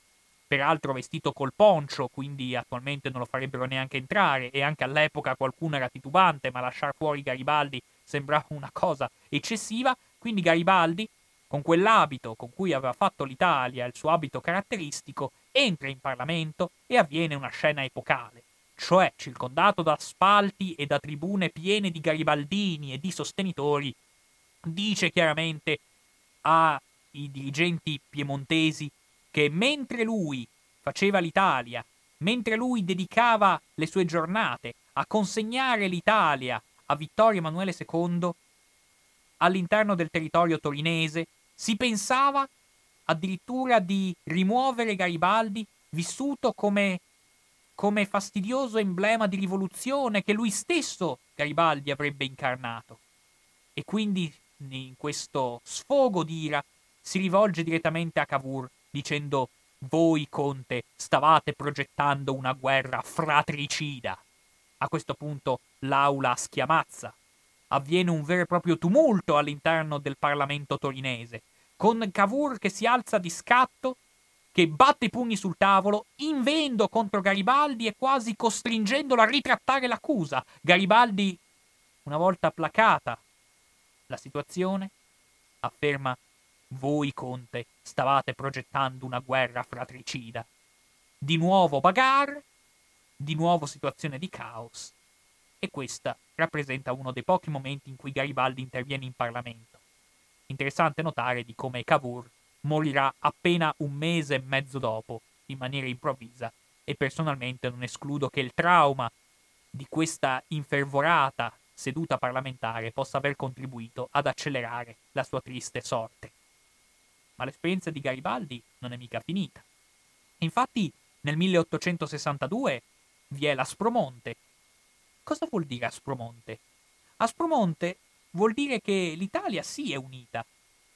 peraltro vestito col poncio, quindi attualmente non lo farebbero neanche entrare, e anche all'epoca qualcuno era titubante, ma lasciare fuori Garibaldi sembrava una cosa eccessiva, quindi Garibaldi con quell'abito con cui aveva fatto l'Italia, il suo abito caratteristico, entra in Parlamento e avviene una scena epocale, cioè circondato da spalti e da tribune piene di garibaldini e di sostenitori, dice chiaramente ai dirigenti piemontesi che mentre lui faceva l'Italia, mentre lui dedicava le sue giornate a consegnare l'Italia a Vittorio Emanuele II, all'interno del territorio torinese si pensava addirittura di rimuovere Garibaldi vissuto come, come fastidioso emblema di rivoluzione che lui stesso Garibaldi avrebbe incarnato. E quindi in questo sfogo d'ira si rivolge direttamente a Cavour dicendo voi, conte, stavate progettando una guerra fratricida. A questo punto l'aula schiamazza. Avviene un vero e proprio tumulto all'interno del Parlamento torinese con Cavour che si alza di scatto, che batte i pugni sul tavolo, invendo contro Garibaldi e quasi costringendolo a ritrattare l'accusa. Garibaldi, una volta placata la situazione, afferma voi, Conte, stavate progettando una guerra fratricida. Di nuovo bagar, di nuovo situazione di caos. E questa rappresenta uno dei pochi momenti in cui Garibaldi interviene in Parlamento. Interessante notare di come Cavour morirà appena un mese e mezzo dopo, in maniera improvvisa, e personalmente non escludo che il trauma di questa infervorata seduta parlamentare possa aver contribuito ad accelerare la sua triste sorte. Ma l'esperienza di Garibaldi non è mica finita. Infatti, nel 1862 vi è l'Aspromonte. Cosa vuol dire Aspromonte? Aspromonte vuol dire che l'Italia sì è unita,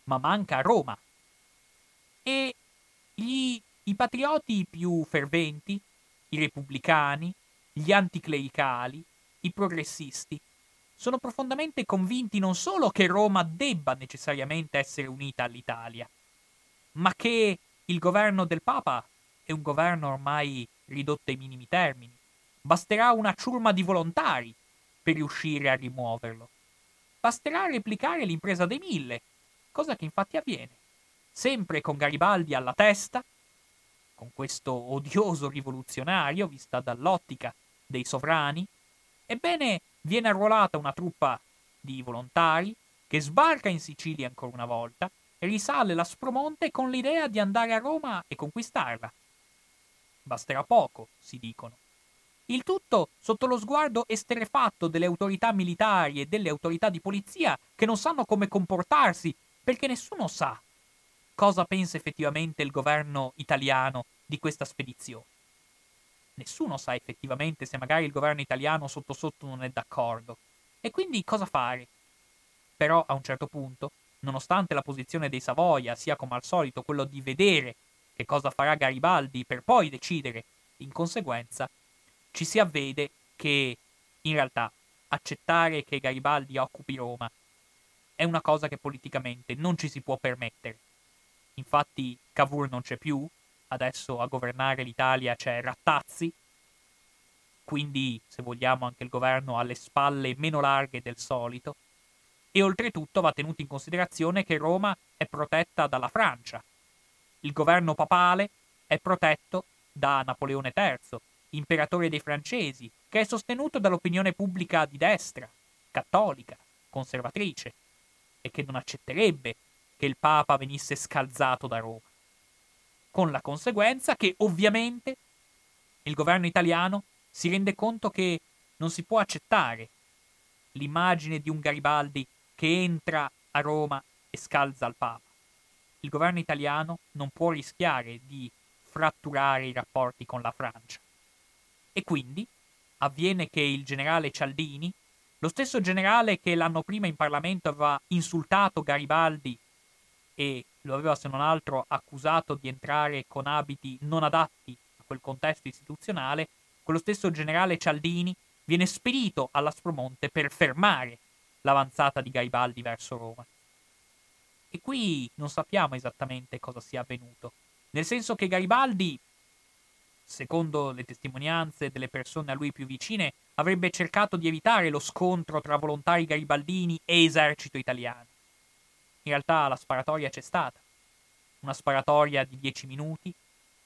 ma manca Roma. E gli, i patrioti più ferventi, i repubblicani, gli anticlericali, i progressisti, sono profondamente convinti non solo che Roma debba necessariamente essere unita all'Italia, ma che il governo del Papa è un governo ormai ridotto ai minimi termini. Basterà una ciurma di volontari per riuscire a rimuoverlo. Basterà replicare l'impresa dei mille, cosa che infatti avviene. Sempre con Garibaldi alla testa, con questo odioso rivoluzionario vista dall'ottica dei sovrani, ebbene viene arruolata una truppa di volontari che sbarca in Sicilia ancora una volta e risale l'Aspromonte con l'idea di andare a Roma e conquistarla. Basterà poco, si dicono. Il tutto sotto lo sguardo esterefatto delle autorità militari e delle autorità di polizia che non sanno come comportarsi, perché nessuno sa cosa pensa effettivamente il governo italiano di questa spedizione. Nessuno sa effettivamente se magari il governo italiano sotto sotto non è d'accordo. E quindi cosa fare? Però a un certo punto, nonostante la posizione dei Savoia sia come al solito quello di vedere che cosa farà Garibaldi per poi decidere in conseguenza, ci si avvede che in realtà accettare che Garibaldi occupi Roma è una cosa che politicamente non ci si può permettere. Infatti Cavour non c'è più, adesso a governare l'Italia c'è Rattazzi, quindi se vogliamo anche il governo ha le spalle meno larghe del solito, e oltretutto va tenuto in considerazione che Roma è protetta dalla Francia. Il governo papale è protetto da Napoleone III, imperatore dei francesi, che è sostenuto dall'opinione pubblica di destra, cattolica, conservatrice, e che non accetterebbe che il Papa venisse scalzato da Roma. Con la conseguenza che ovviamente il governo italiano si rende conto che non si può accettare l'immagine di un Garibaldi che entra a Roma e scalza il Papa. Il governo italiano non può rischiare di fratturare i rapporti con la Francia. E quindi avviene che il generale Cialdini, lo stesso generale che l'anno prima in Parlamento aveva insultato Garibaldi e lo aveva se non altro accusato di entrare con abiti non adatti a quel contesto istituzionale, quello stesso generale Cialdini viene spedito all'Aspromonte per fermare l'avanzata di Garibaldi verso Roma. E qui non sappiamo esattamente cosa sia avvenuto, nel senso che Garibaldi secondo le testimonianze delle persone a lui più vicine, avrebbe cercato di evitare lo scontro tra volontari garibaldini e esercito italiano. In realtà la sparatoria c'è stata. Una sparatoria di 10 minuti,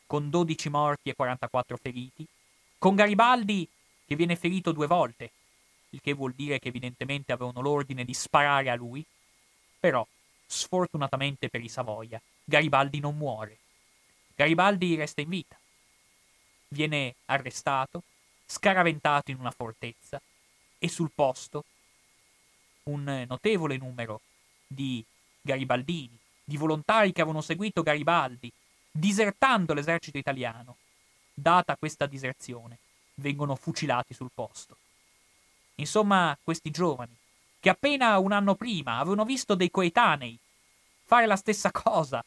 con 12 morti e 44 feriti, con Garibaldi che viene ferito due volte, il che vuol dire che evidentemente avevano l'ordine di sparare a lui, però, sfortunatamente per i Savoia, Garibaldi non muore. Garibaldi resta in vita. Viene arrestato, scaraventato in una fortezza e sul posto un notevole numero di garibaldini, di volontari che avevano seguito Garibaldi, disertando l'esercito italiano. Data questa diserzione, vengono fucilati sul posto. Insomma, questi giovani, che appena un anno prima avevano visto dei coetanei fare la stessa cosa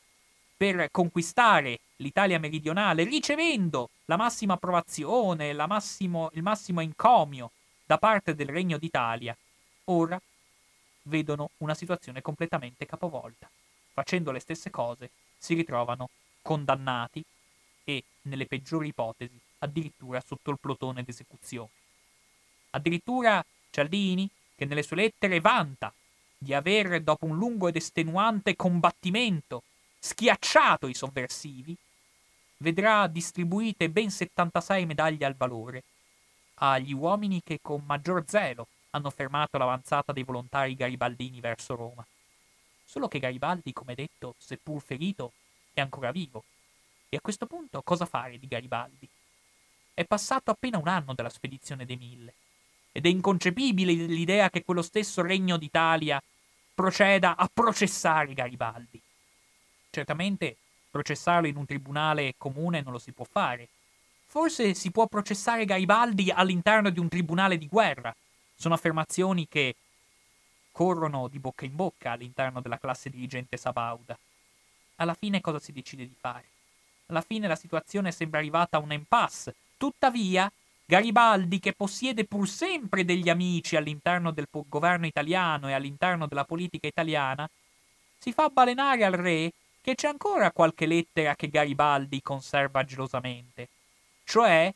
per conquistare l'Italia meridionale, ricevendo la massima approvazione, la massimo, il massimo encomio da parte del Regno d'Italia, ora vedono una situazione completamente capovolta. Facendo le stesse cose, si ritrovano condannati e, nelle peggiori ipotesi, addirittura sotto il plotone d'esecuzione. Addirittura Cialdini, che nelle sue lettere vanta di aver, dopo un lungo ed estenuante combattimento, schiacciato i sovversivi, vedrà distribuite ben 76 medaglie al valore agli uomini che con maggior zelo hanno fermato l'avanzata dei volontari garibaldini verso Roma. Solo che Garibaldi, come detto, seppur ferito, è ancora vivo. E a questo punto cosa fare di Garibaldi? È passato appena un anno dalla spedizione dei Mille. Ed è inconcepibile l'idea che quello stesso Regno d'Italia proceda a processare Garibaldi. Certamente processarlo in un tribunale comune non lo si può fare. Forse si può processare Garibaldi all'interno di un tribunale di guerra, sono affermazioni che corrono di bocca in bocca all'interno della classe dirigente sabauda. Alla fine cosa si decide di fare? Alla fine la situazione sembra arrivata a un impasse. Tuttavia, Garibaldi, che possiede pur sempre degli amici all'interno del governo italiano e all'interno della politica italiana, si fa balenare al re che c'è ancora qualche lettera che Garibaldi conserva gelosamente, cioè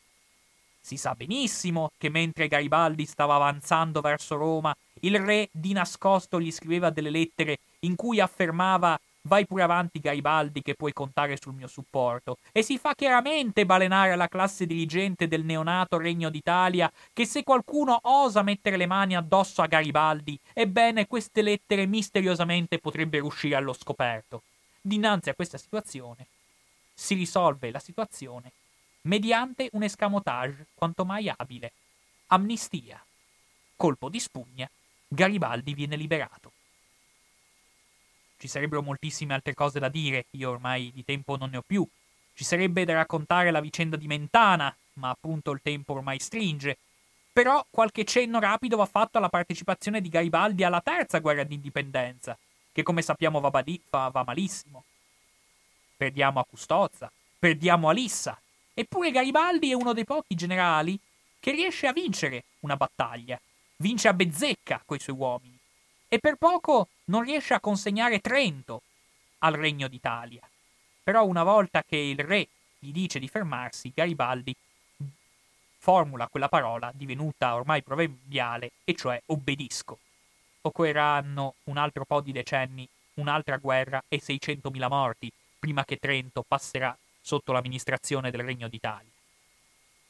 si sa benissimo che mentre Garibaldi stava avanzando verso Roma, il re di nascosto gli scriveva delle lettere in cui affermava Vai pure avanti Garibaldi che puoi contare sul mio supporto. E si fa chiaramente balenare alla classe dirigente del neonato Regno d'Italia che se qualcuno osa mettere le mani addosso a Garibaldi, ebbene queste lettere misteriosamente potrebbero uscire allo scoperto. Dinanzi a questa situazione si risolve la situazione mediante un escamotage quanto mai abile. Amnistia. Colpo di spugna. Garibaldi viene liberato. Ci sarebbero moltissime altre cose da dire, io ormai di tempo non ne ho più. Ci sarebbe da raccontare la vicenda di Mentana, ma appunto il tempo ormai stringe. Però qualche cenno rapido va fatto alla partecipazione di Garibaldi alla terza guerra d'indipendenza, che come sappiamo va, badi- va, va malissimo. Perdiamo a Custozza, perdiamo a Lissa, Eppure Garibaldi è uno dei pochi generali che riesce a vincere una battaglia. Vince a bezzecca coi suoi uomini. E per poco non riesce a consegnare Trento al Regno d'Italia. Però una volta che il re gli dice di fermarsi, Garibaldi formula quella parola divenuta ormai proverbiale, e cioè obbedisco. Occorreranno un altro po' di decenni, un'altra guerra e 600.000 morti prima che Trento passerà sotto l'amministrazione del Regno d'Italia.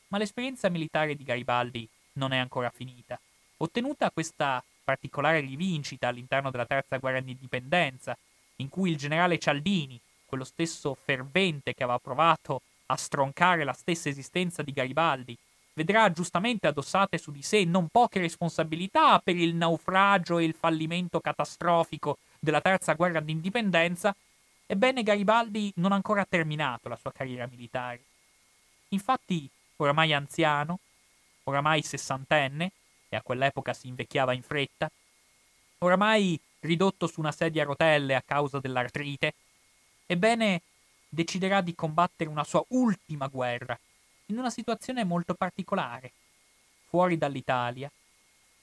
Ma l'esperienza militare di Garibaldi non è ancora finita. Ottenuta questa particolare rivincita all'interno della terza guerra d'indipendenza, in cui il generale Cialdini, quello stesso fervente che aveva provato a stroncare la stessa esistenza di Garibaldi, vedrà giustamente addossate su di sé non poche responsabilità per il naufragio e il fallimento catastrofico della terza guerra d'indipendenza, Ebbene, Garibaldi non ha ancora terminato la sua carriera militare. Infatti, oramai anziano, oramai sessantenne, e a quell'epoca si invecchiava in fretta, oramai ridotto su una sedia a rotelle a causa dell'artrite, ebbene deciderà di combattere una sua ultima guerra, in una situazione molto particolare, fuori dall'Italia,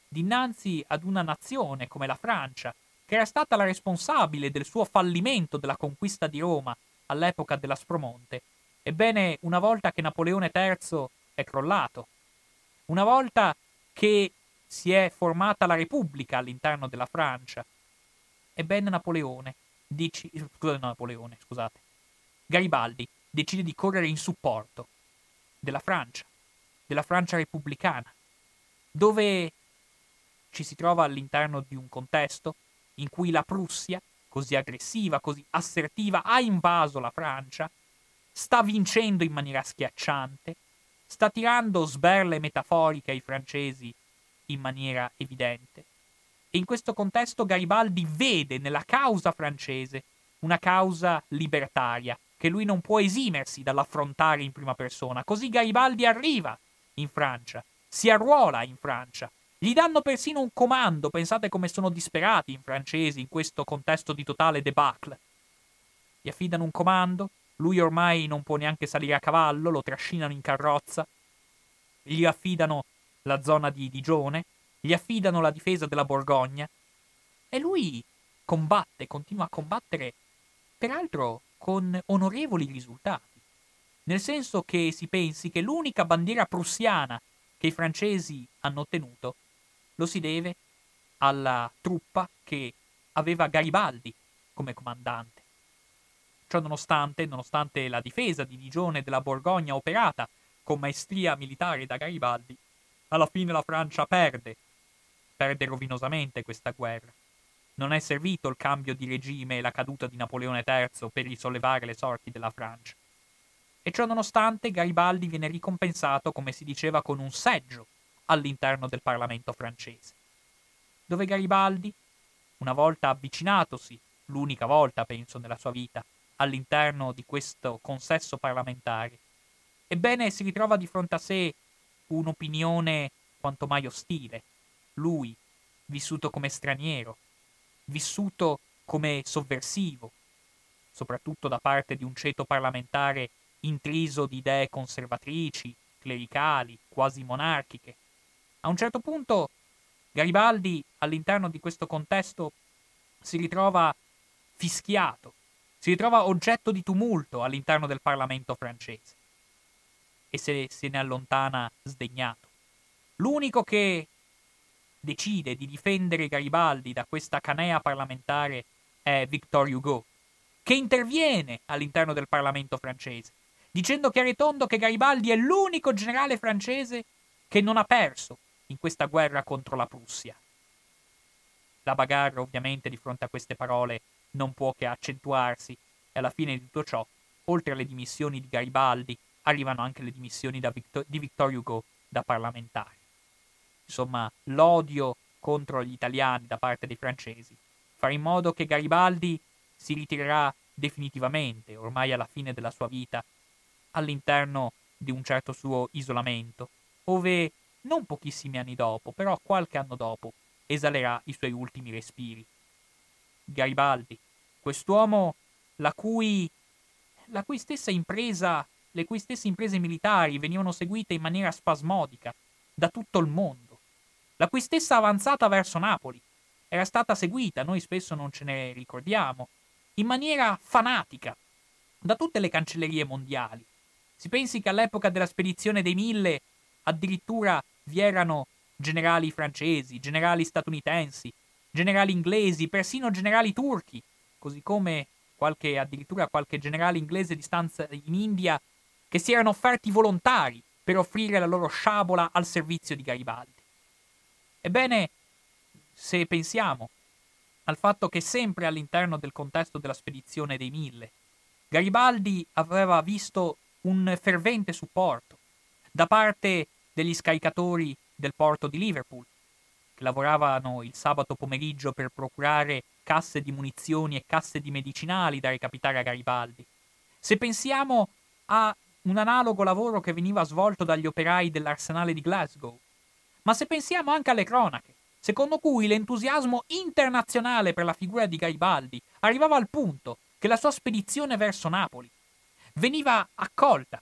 dinanzi ad una nazione come la Francia, che era stata la responsabile del suo fallimento della conquista di Roma all'epoca dell'Aspromonte. Ebbene, una volta che Napoleone III è crollato, una volta che si è formata la Repubblica all'interno della Francia, Ebbene Napoleone, dici, scusate, no, Napoleone, scusate, Garibaldi decide di correre in supporto della Francia, della Francia repubblicana, dove ci si trova all'interno di un contesto in cui la Prussia, così aggressiva, così assertiva, ha invaso la Francia, sta vincendo in maniera schiacciante, sta tirando sberle metaforiche ai francesi in maniera evidente. E in questo contesto Garibaldi vede nella causa francese una causa libertaria che lui non può esimersi dall'affrontare in prima persona. Così Garibaldi arriva in Francia, si arruola in Francia, gli danno persino un comando, pensate come sono disperati i francesi in questo contesto di totale debacle. Gli affidano un comando, lui ormai non può neanche salire a cavallo, lo trascinano in carrozza, gli affidano la zona di Digione, gli affidano la difesa della Borgogna e lui combatte, continua a combattere, peraltro con onorevoli risultati. Nel senso che si pensi che l'unica bandiera prussiana che i francesi hanno ottenuto lo si deve alla truppa che aveva Garibaldi come comandante. Ciò nonostante, nonostante la difesa di Digione della Borgogna operata con maestria militare da Garibaldi, alla fine la Francia perde perde rovinosamente questa guerra. Non è servito il cambio di regime e la caduta di Napoleone III per risollevare le sorti della Francia. E ciò nonostante Garibaldi viene ricompensato, come si diceva, con un seggio all'interno del Parlamento francese, dove Garibaldi, una volta avvicinatosi, l'unica volta penso nella sua vita, all'interno di questo consesso parlamentare, ebbene si ritrova di fronte a sé un'opinione quanto mai ostile, lui, vissuto come straniero, vissuto come sovversivo, soprattutto da parte di un ceto parlamentare intriso di idee conservatrici, clericali, quasi monarchiche. A un certo punto Garibaldi, all'interno di questo contesto, si ritrova fischiato, si ritrova oggetto di tumulto all'interno del Parlamento francese e se, se ne allontana sdegnato. L'unico che decide di difendere Garibaldi da questa canea parlamentare è Victor Hugo, che interviene all'interno del Parlamento francese, dicendo chiaro e tondo che Garibaldi è l'unico generale francese che non ha perso in questa guerra contro la Prussia. La bagarre, ovviamente, di fronte a queste parole non può che accentuarsi e alla fine di tutto ciò, oltre alle dimissioni di Garibaldi, arrivano anche le dimissioni Victor- di Victor Hugo da parlamentare insomma, l'odio contro gli italiani da parte dei francesi, fare in modo che Garibaldi si ritirerà definitivamente, ormai alla fine della sua vita, all'interno di un certo suo isolamento, ove non pochissimi anni dopo, però qualche anno dopo, esalerà i suoi ultimi respiri. Garibaldi, quest'uomo la cui, la cui stessa impresa, le cui stesse imprese militari venivano seguite in maniera spasmodica da tutto il mondo, la cui stessa avanzata verso Napoli era stata seguita, noi spesso non ce ne ricordiamo, in maniera fanatica da tutte le cancellerie mondiali. Si pensi che all'epoca della spedizione dei Mille addirittura vi erano generali francesi, generali statunitensi, generali inglesi, persino generali turchi, così come qualche, addirittura qualche generale inglese di stanza in India che si erano offerti volontari per offrire la loro sciabola al servizio di Garibaldi. Ebbene, se pensiamo al fatto che sempre all'interno del contesto della spedizione dei Mille, Garibaldi aveva visto un fervente supporto da parte degli scaricatori del porto di Liverpool, che lavoravano il sabato pomeriggio per procurare casse di munizioni e casse di medicinali da recapitare a Garibaldi. Se pensiamo a un analogo lavoro che veniva svolto dagli operai dell'arsenale di Glasgow, ma se pensiamo anche alle cronache, secondo cui l'entusiasmo internazionale per la figura di Garibaldi arrivava al punto che la sua spedizione verso Napoli veniva accolta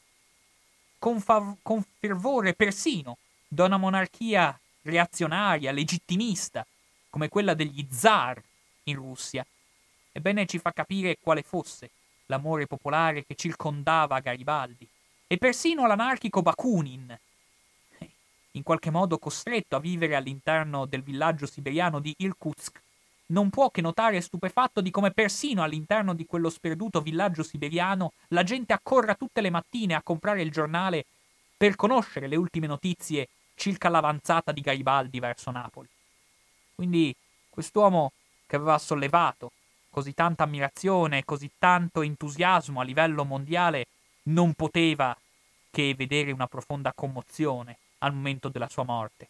con, fav- con fervore persino da una monarchia reazionaria, legittimista, come quella degli zar in Russia, ebbene ci fa capire quale fosse l'amore popolare che circondava Garibaldi, e persino l'anarchico Bakunin, in qualche modo costretto a vivere all'interno del villaggio siberiano di Irkutsk, non può che notare stupefatto di come persino all'interno di quello sperduto villaggio siberiano la gente accorra tutte le mattine a comprare il giornale per conoscere le ultime notizie circa l'avanzata di Garibaldi verso Napoli. Quindi quest'uomo che aveva sollevato così tanta ammirazione e così tanto entusiasmo a livello mondiale non poteva che vedere una profonda commozione al momento della sua morte.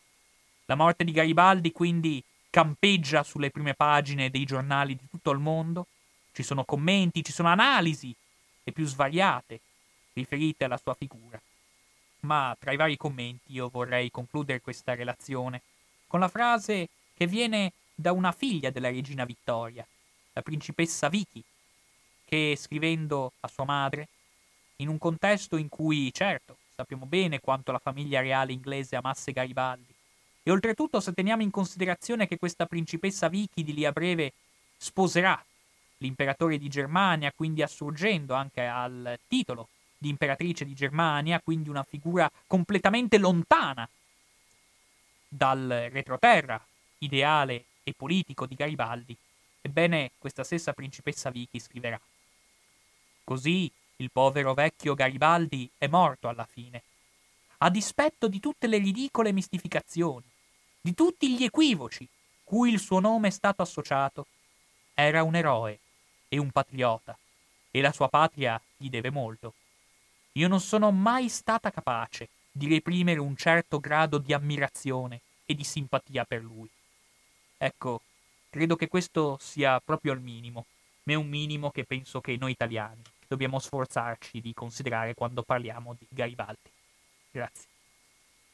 La morte di Garibaldi quindi campeggia sulle prime pagine dei giornali di tutto il mondo, ci sono commenti, ci sono analisi, le più svariate, riferite alla sua figura. Ma tra i vari commenti io vorrei concludere questa relazione con la frase che viene da una figlia della regina Vittoria, la principessa Vicky, che scrivendo a sua madre, in un contesto in cui, certo, sappiamo bene quanto la famiglia reale inglese amasse Garibaldi, e oltretutto se teniamo in considerazione che questa principessa Vicky di lì a breve sposerà l'imperatore di Germania, quindi assurgendo anche al titolo di imperatrice di Germania, quindi una figura completamente lontana dal retroterra ideale e politico di Garibaldi, Ebbene, questa stessa principessa Vicky scriverà. Così il povero vecchio Garibaldi è morto alla fine, a dispetto di tutte le ridicole mistificazioni, di tutti gli equivoci cui il suo nome è stato associato. Era un eroe e un patriota, e la sua patria gli deve molto. Io non sono mai stata capace di reprimere un certo grado di ammirazione e di simpatia per lui. Ecco, Credo che questo sia proprio il minimo, ma è un minimo che penso che noi italiani dobbiamo sforzarci di considerare quando parliamo di Garibaldi. Grazie.